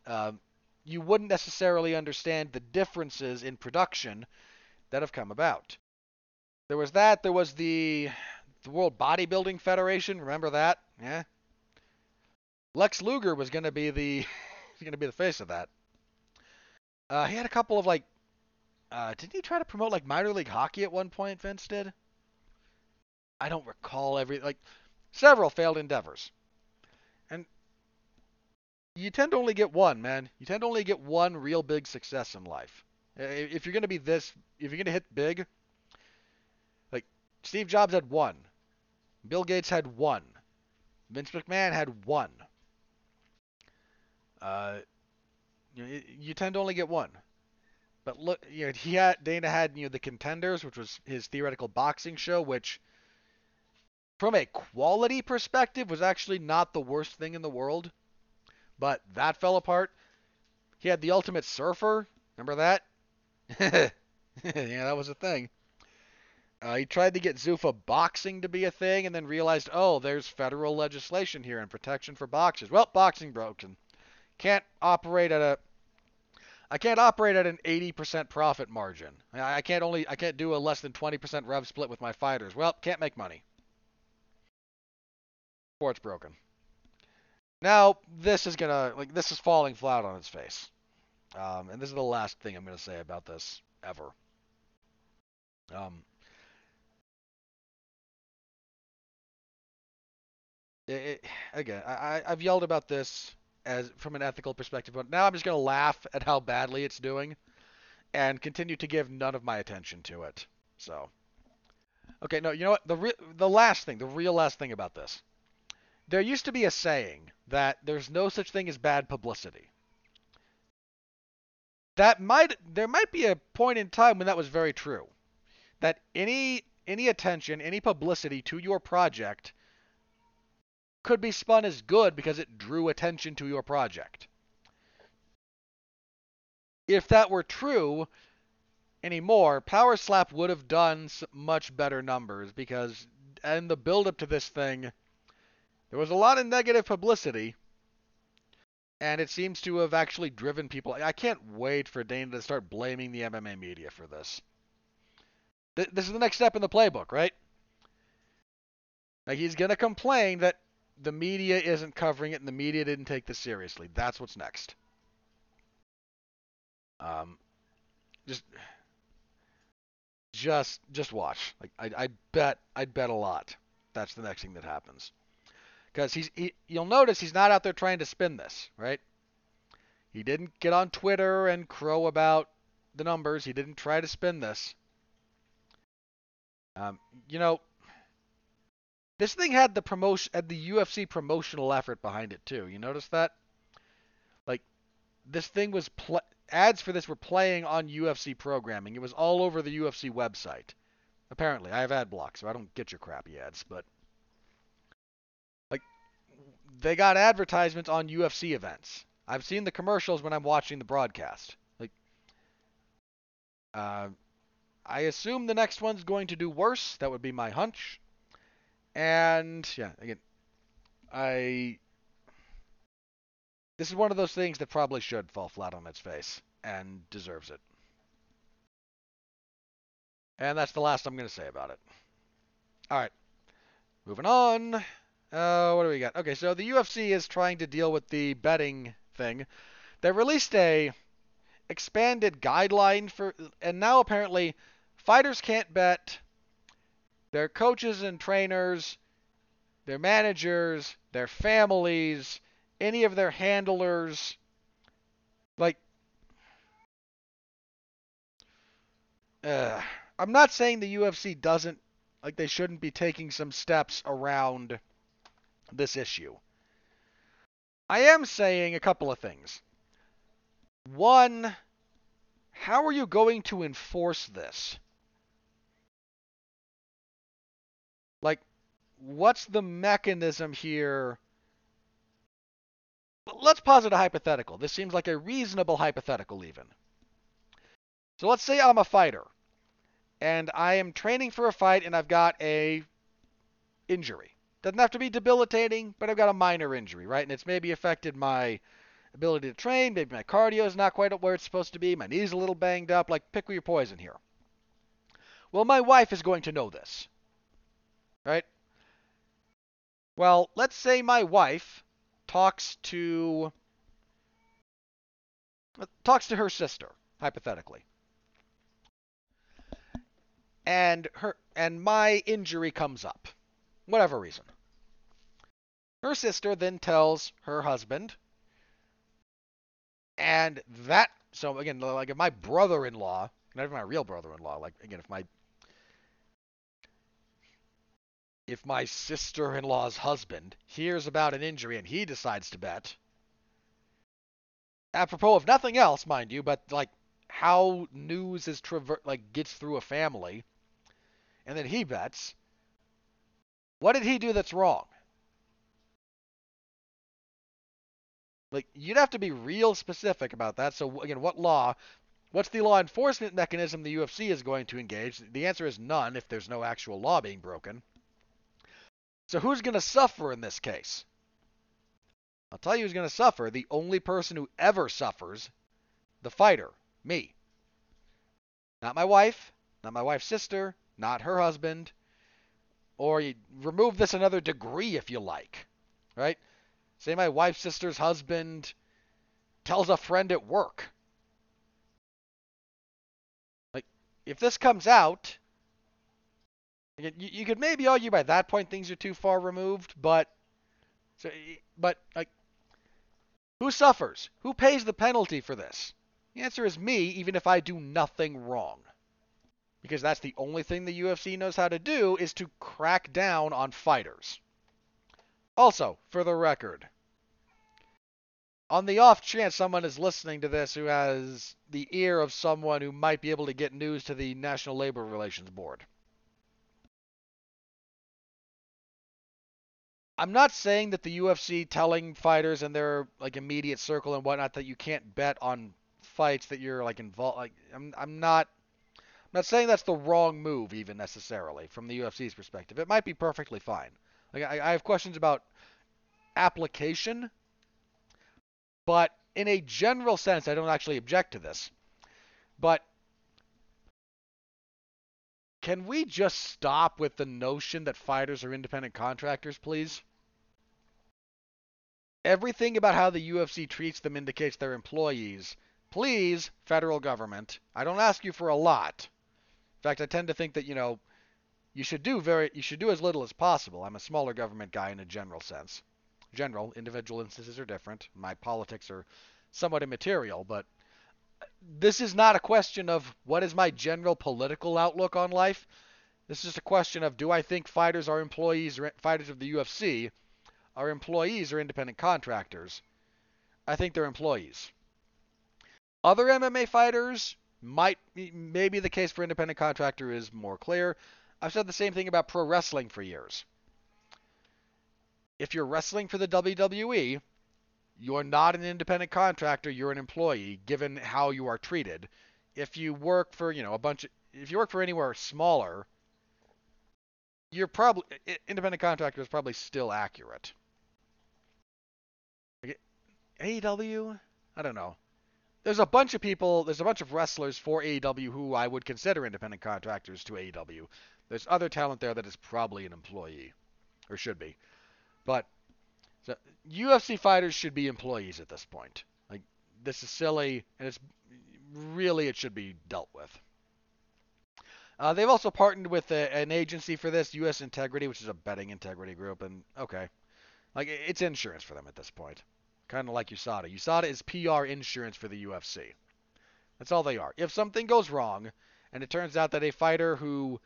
um, you wouldn't necessarily understand the differences in production that have come about. There was that. There was the the World Bodybuilding Federation. Remember that? Yeah. Lex Luger was going to be the to be the face of that. Uh, he had a couple of like, uh, didn't he try to promote like minor league hockey at one point? Vince did. I don't recall every like several failed endeavors, and you tend to only get one, man. You tend to only get one real big success in life. If you're gonna be this, if you're gonna hit big, Steve Jobs had one, Bill Gates had one, Vince McMahon had one. Uh, you, you tend to only get one. But look, you know, he had Dana had you know the contenders, which was his theoretical boxing show, which from a quality perspective was actually not the worst thing in the world. But that fell apart. He had the Ultimate Surfer. Remember that? yeah, that was a thing. Uh, he tried to get Zuffa boxing to be a thing, and then realized, oh, there's federal legislation here and protection for boxers. Well, boxing broken. Can't operate at a I can't operate at an 80% profit margin. I can't only I can't do a less than 20% rev split with my fighters. Well, can't make money. Sports broken. Now this is gonna like this is falling flat on its face, um, and this is the last thing I'm gonna say about this ever. Um, it, again, I, I've yelled about this as from an ethical perspective. But now I'm just going to laugh at how badly it's doing and continue to give none of my attention to it. So, okay, no, you know what? The re- the last thing, the real last thing about this. There used to be a saying that there's no such thing as bad publicity. That might there might be a point in time when that was very true. That any any attention, any publicity to your project could be spun as good because it drew attention to your project. If that were true anymore, Power Slap would have done much better numbers because in the build up to this thing, there was a lot of negative publicity. And it seems to have actually driven people. I can't wait for Dana to start blaming the MMA media for this. This is the next step in the playbook, right? Like he's going to complain that the media isn't covering it and the media didn't take this seriously. That's what's next. Um, just, just, just watch. Like I, I bet, I'd bet a lot. That's the next thing that happens. Because he's, he, you'll notice he's not out there trying to spin this, right? He didn't get on Twitter and crow about the numbers. He didn't try to spin this. Um, you know, this thing had the promotion, had the UFC promotional effort behind it too. You notice that? Like, this thing was pl- ads for this were playing on UFC programming. It was all over the UFC website. Apparently, I have ad block, so I don't get your crappy ads. But like, they got advertisements on UFC events. I've seen the commercials when I'm watching the broadcast. Like, uh, I assume the next one's going to do worse. That would be my hunch. And yeah, again, I this is one of those things that probably should fall flat on its face and deserves it. And that's the last I'm going to say about it. All right. Moving on. Uh, what do we got? Okay, so the UFC is trying to deal with the betting thing. They released a expanded guideline for and now apparently fighters can't bet their coaches and trainers, their managers, their families, any of their handlers. Like, uh, I'm not saying the UFC doesn't, like, they shouldn't be taking some steps around this issue. I am saying a couple of things. One, how are you going to enforce this? What's the mechanism here? Let's posit a hypothetical. This seems like a reasonable hypothetical, even. So let's say I'm a fighter, and I am training for a fight, and I've got a injury. Doesn't have to be debilitating, but I've got a minor injury, right? And it's maybe affected my ability to train. Maybe my cardio is not quite where it's supposed to be. My knee's a little banged up. Like, pick your poison here. Well, my wife is going to know this, right? Well, let's say my wife talks to talks to her sister, hypothetically. And her and my injury comes up. Whatever reason. Her sister then tells her husband and that so again like if my brother-in-law, not even my real brother-in-law, like again if my if my sister in law's husband hears about an injury and he decides to bet, apropos of nothing else, mind you, but like how news is traver- like gets through a family, and then he bets, what did he do that's wrong? Like you'd have to be real specific about that. So again, what law? What's the law enforcement mechanism the UFC is going to engage? The answer is none if there's no actual law being broken. So who's going to suffer in this case? I'll tell you who's going to suffer. The only person who ever suffers, the fighter, me. Not my wife, not my wife's sister, not her husband. Or you remove this another degree if you like, right? Say my wife's sister's husband tells a friend at work. Like, if this comes out, you, you could maybe argue by that point things are too far removed, but so, but like, who suffers? Who pays the penalty for this? The answer is me, even if I do nothing wrong. Because that's the only thing the UFC knows how to do is to crack down on fighters. Also, for the record, on the off chance someone is listening to this who has the ear of someone who might be able to get news to the National Labor Relations Board, I'm not saying that the UFC telling fighters in their like immediate circle and whatnot that you can't bet on fights that you're like involved. Like I'm, I'm not, I'm not saying that's the wrong move even necessarily from the UFC's perspective. It might be perfectly fine. Like I, I have questions about application, but in a general sense, I don't actually object to this. But can we just stop with the notion that fighters are independent contractors, please? Everything about how the UFC treats them indicates they're employees. Please, federal government, I don't ask you for a lot. In fact, I tend to think that, you know, you should do very you should do as little as possible. I'm a smaller government guy in a general sense. General, individual instances are different. My politics are somewhat immaterial, but this is not a question of what is my general political outlook on life. This is just a question of do I think fighters are employees or fighters of the UFC are employees or independent contractors? I think they're employees. Other MMA fighters might maybe the case for independent contractor is more clear. I've said the same thing about pro wrestling for years. If you're wrestling for the WWE, you're not an independent contractor, you're an employee given how you are treated. If you work for, you know, a bunch of if you work for anywhere smaller, you're probably independent contractor is probably still accurate. AEW, I don't know. There's a bunch of people, there's a bunch of wrestlers for AEW who I would consider independent contractors to AEW. There's other talent there that is probably an employee or should be. But so UFC fighters should be employees at this point. Like this is silly, and it's really it should be dealt with. Uh, they've also partnered with a, an agency for this, U.S. Integrity, which is a betting integrity group, and okay, like it's insurance for them at this point, kind of like USADA. USADA is PR insurance for the UFC. That's all they are. If something goes wrong, and it turns out that a fighter who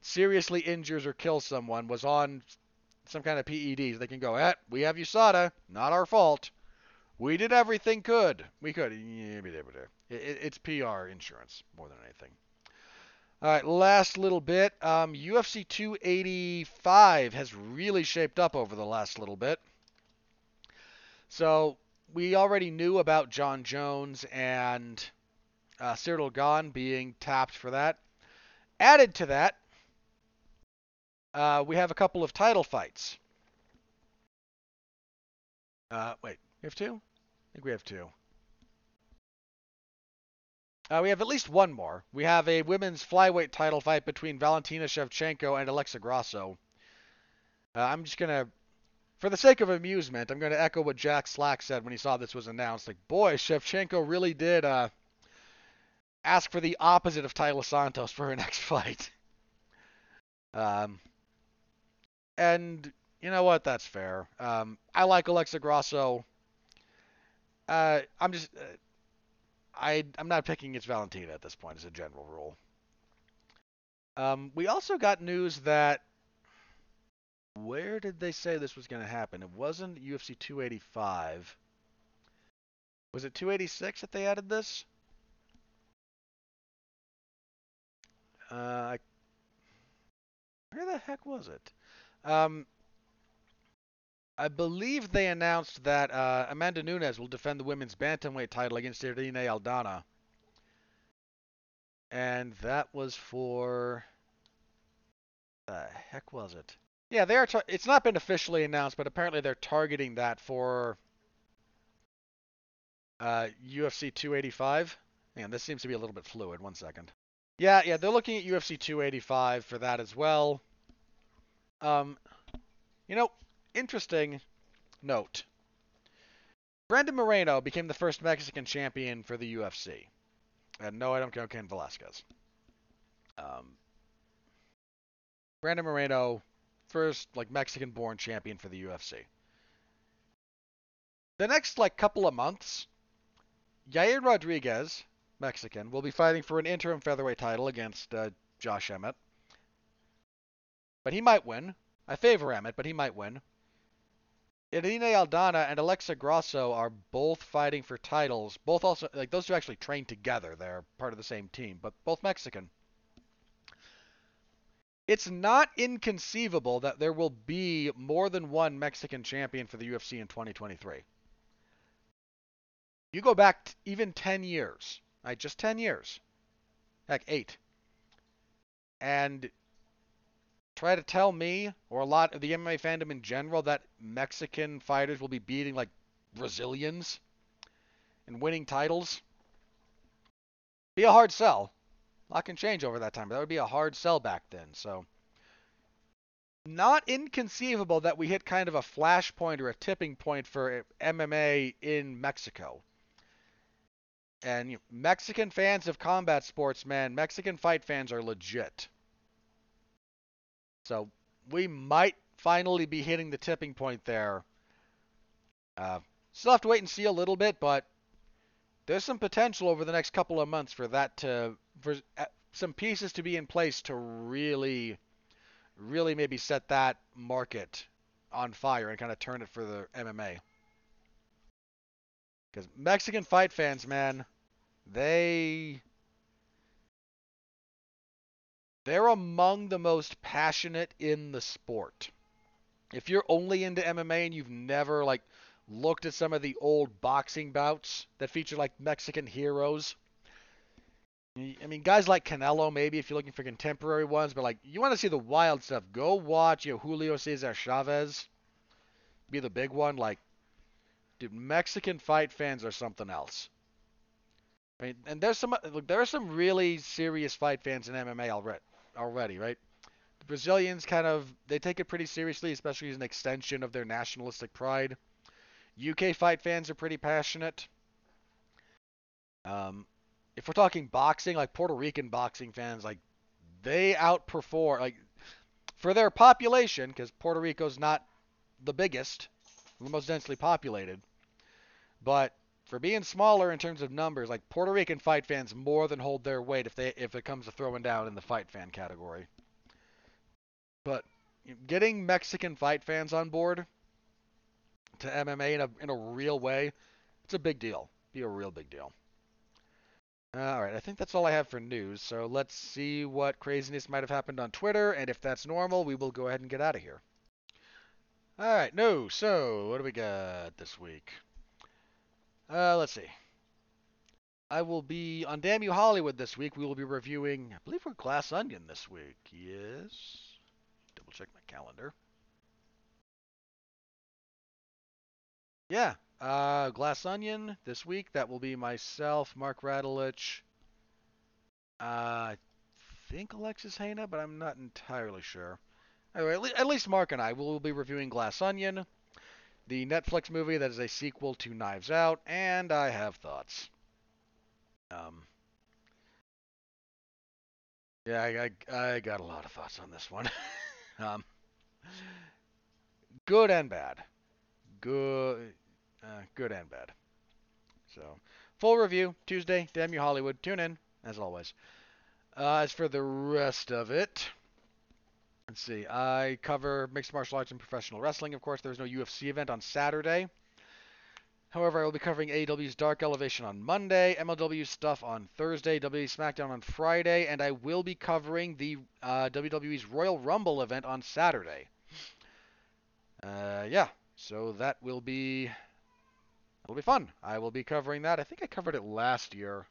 seriously injures or kills someone was on some kind of PEDs, they can go, eh, we have USADA, not our fault. We did everything could. We could. It's PR insurance more than anything. All right, last little bit. Um, UFC 285 has really shaped up over the last little bit. So we already knew about Jon Jones and uh, Ciryl Gane being tapped for that. Added to that, uh, we have a couple of title fights. Uh, wait, we have two? I think we have two. Uh, we have at least one more. We have a women's flyweight title fight between Valentina Shevchenko and Alexa Grasso. Uh, I'm just going to, for the sake of amusement, I'm going to echo what Jack Slack said when he saw this was announced. Like, boy, Shevchenko really did uh, ask for the opposite of Taila Santos for her next fight. Um, and you know what? That's fair. Um, I like Alexa Grasso. Uh, I'm just. Uh, I I'm not picking against Valentina at this point as a general rule. Um, we also got news that where did they say this was going to happen? It wasn't UFC 285. Was it 286 that they added this? Uh, where the heck was it? Um, I believe they announced that uh, Amanda Nunes will defend the women's bantamweight title against Irene Aldana. And that was for. The heck was it? Yeah, they are. Tar- it's not been officially announced, but apparently they're targeting that for uh, UFC 285. And this seems to be a little bit fluid. One second. Yeah, yeah, they're looking at UFC 285 for that as well. Um, you know, interesting note. Brandon Moreno became the first Mexican champion for the UFC. And no, I don't count Cain Velasquez. Um, Brandon Moreno, first like Mexican-born champion for the UFC. The next like couple of months, Yair Rodriguez, Mexican, will be fighting for an interim featherweight title against uh, Josh Emmett. But he might win. I favor Emmett, but he might win. Irene Aldana and Alexa Grasso are both fighting for titles. Both also like those two actually train together. They're part of the same team, but both Mexican. It's not inconceivable that there will be more than one Mexican champion for the UFC in 2023. You go back even 10 years, right? Just 10 years. Heck, 8. And try to tell me or a lot of the MMA fandom in general that Mexican fighters will be beating like Brazilians and winning titles. Be a hard sell. A lot can change over that time, but that would be a hard sell back then. So, not inconceivable that we hit kind of a flashpoint or a tipping point for MMA in Mexico. And you know, Mexican fans of combat sports, man, Mexican fight fans are legit. So we might finally be hitting the tipping point there. Uh, still have to wait and see a little bit, but there's some potential over the next couple of months for that to for uh, some pieces to be in place to really, really maybe set that market on fire and kind of turn it for the MMA. Because Mexican fight fans, man, they they're among the most passionate in the sport. If you're only into MMA and you've never like looked at some of the old boxing bouts that feature like Mexican heroes, I mean, guys like Canelo, maybe if you're looking for contemporary ones, but like you want to see the wild stuff, go watch you know, Julio Cesar Chavez, be the big one. Like, dude, Mexican fight fans are something else. I mean, and there's some look, there are some really serious fight fans in MMA already already, right? The Brazilians kind of they take it pretty seriously, especially as an extension of their nationalistic pride. UK fight fans are pretty passionate. Um, if we're talking boxing, like Puerto Rican boxing fans, like they outperform like for their population, because Puerto Rico's not the biggest, the most densely populated, but for being smaller in terms of numbers, like Puerto Rican fight fans more than hold their weight if they if it comes to throwing down in the fight fan category. But getting Mexican fight fans on board to MMA in a in a real way, It's a big deal. Be a real big deal. Uh, all right, I think that's all I have for news. So let's see what craziness might have happened on Twitter, and if that's normal, we will go ahead and get out of here. All right, no. So what do we got this week? Uh, let's see. I will be on Damn You Hollywood this week. We will be reviewing, I believe we're Glass Onion this week. Yes. Double check my calendar. Yeah, uh, Glass Onion this week. That will be myself, Mark Radulich. Uh, I think Alexis Haina, but I'm not entirely sure. Anyway, at, le- at least Mark and I will be reviewing Glass Onion, the Netflix movie that is a sequel to Knives Out, and I have thoughts. Um, yeah, I, I, I got a lot of thoughts on this one. um, good and bad. Good, uh, good and bad. So, full review Tuesday. Damn you, Hollywood. Tune in as always. Uh, as for the rest of it, let's see. I cover mixed martial arts and professional wrestling. Of course, there's no UFC event on Saturday. However, I will be covering AEW's Dark Elevation on Monday, MLW stuff on Thursday, WWE SmackDown on Friday, and I will be covering the uh, WWE's Royal Rumble event on Saturday. Uh, yeah, so that will be it'll be fun. I will be covering that. I think I covered it last year.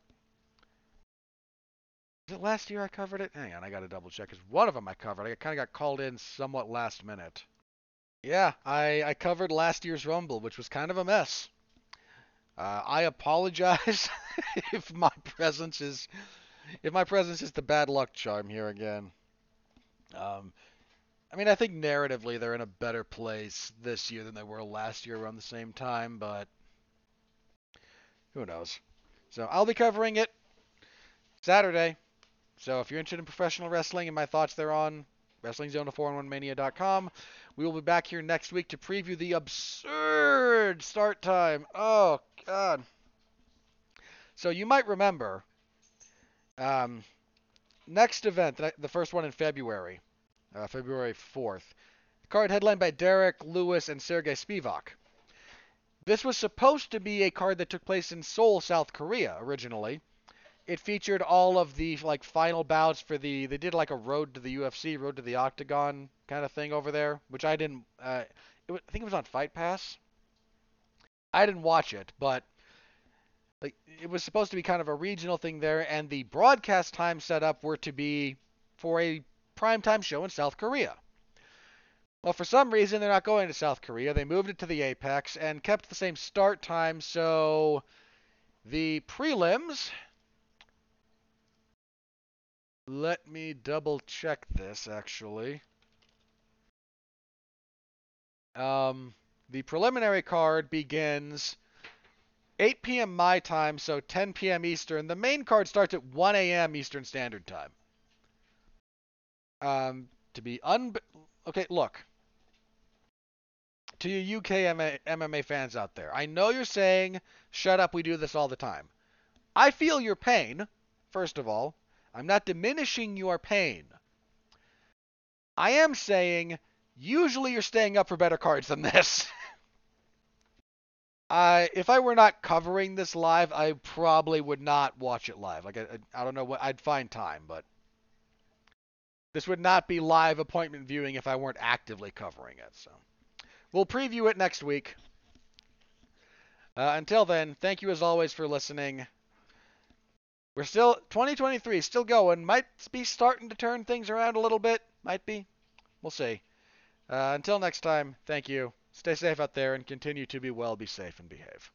Was it last year I covered it? Hang on, I got to double check. Because one of them I covered. I kind of got called in somewhat last minute. Yeah, I, I covered last year's Rumble, which was kind of a mess. Uh, I apologize if my presence is if my presence is the bad luck charm here again. Um, I mean, I think narratively they're in a better place this year than they were last year around the same time, but who knows? So I'll be covering it Saturday. So if you're interested in professional wrestling and my thoughts there on WrestlingZone411Mania.com, we will be back here next week to preview the absurd start time. Oh God. So you might remember, um, next event, the first one in February, uh, February 4th, card headlined by Derrick Lewis and Sergey Spivak. This was supposed to be a card that took place in Seoul, South Korea, originally. It featured all of the like final bouts for the. They did like a road to the UFC, road to the Octagon kind of thing over there, which I didn't. Uh, it, I think it was on Fight Pass. I didn't watch it, but like it was supposed to be kind of a regional thing there, and the broadcast time set up were to be for a primetime show in South Korea. Well, for some reason, they're not going to South Korea. They moved it to the Apex and kept the same start time, so the prelims. Let me double check this actually. Um, the preliminary card begins 8 p.m. my time, so 10 p.m. Eastern. The main card starts at 1 a.m. Eastern Standard Time. Um, to be un okay, look. To you UK MMA fans out there, I know you're saying, "Shut up, we do this all the time." I feel your pain. First of all, I'm not diminishing your pain. I am saying, usually you're staying up for better cards than this. I if I were not covering this live, I probably would not watch it live. Like I, I don't know what I'd find time, but this would not be live appointment viewing if I weren't actively covering it. So we'll preview it next week. Uh, until then, thank you as always for listening. We're still 2023, still going. Might be starting to turn things around a little bit. Might be. We'll see. Uh, until next time, thank you. Stay safe out there and continue to be well, be safe, and behave.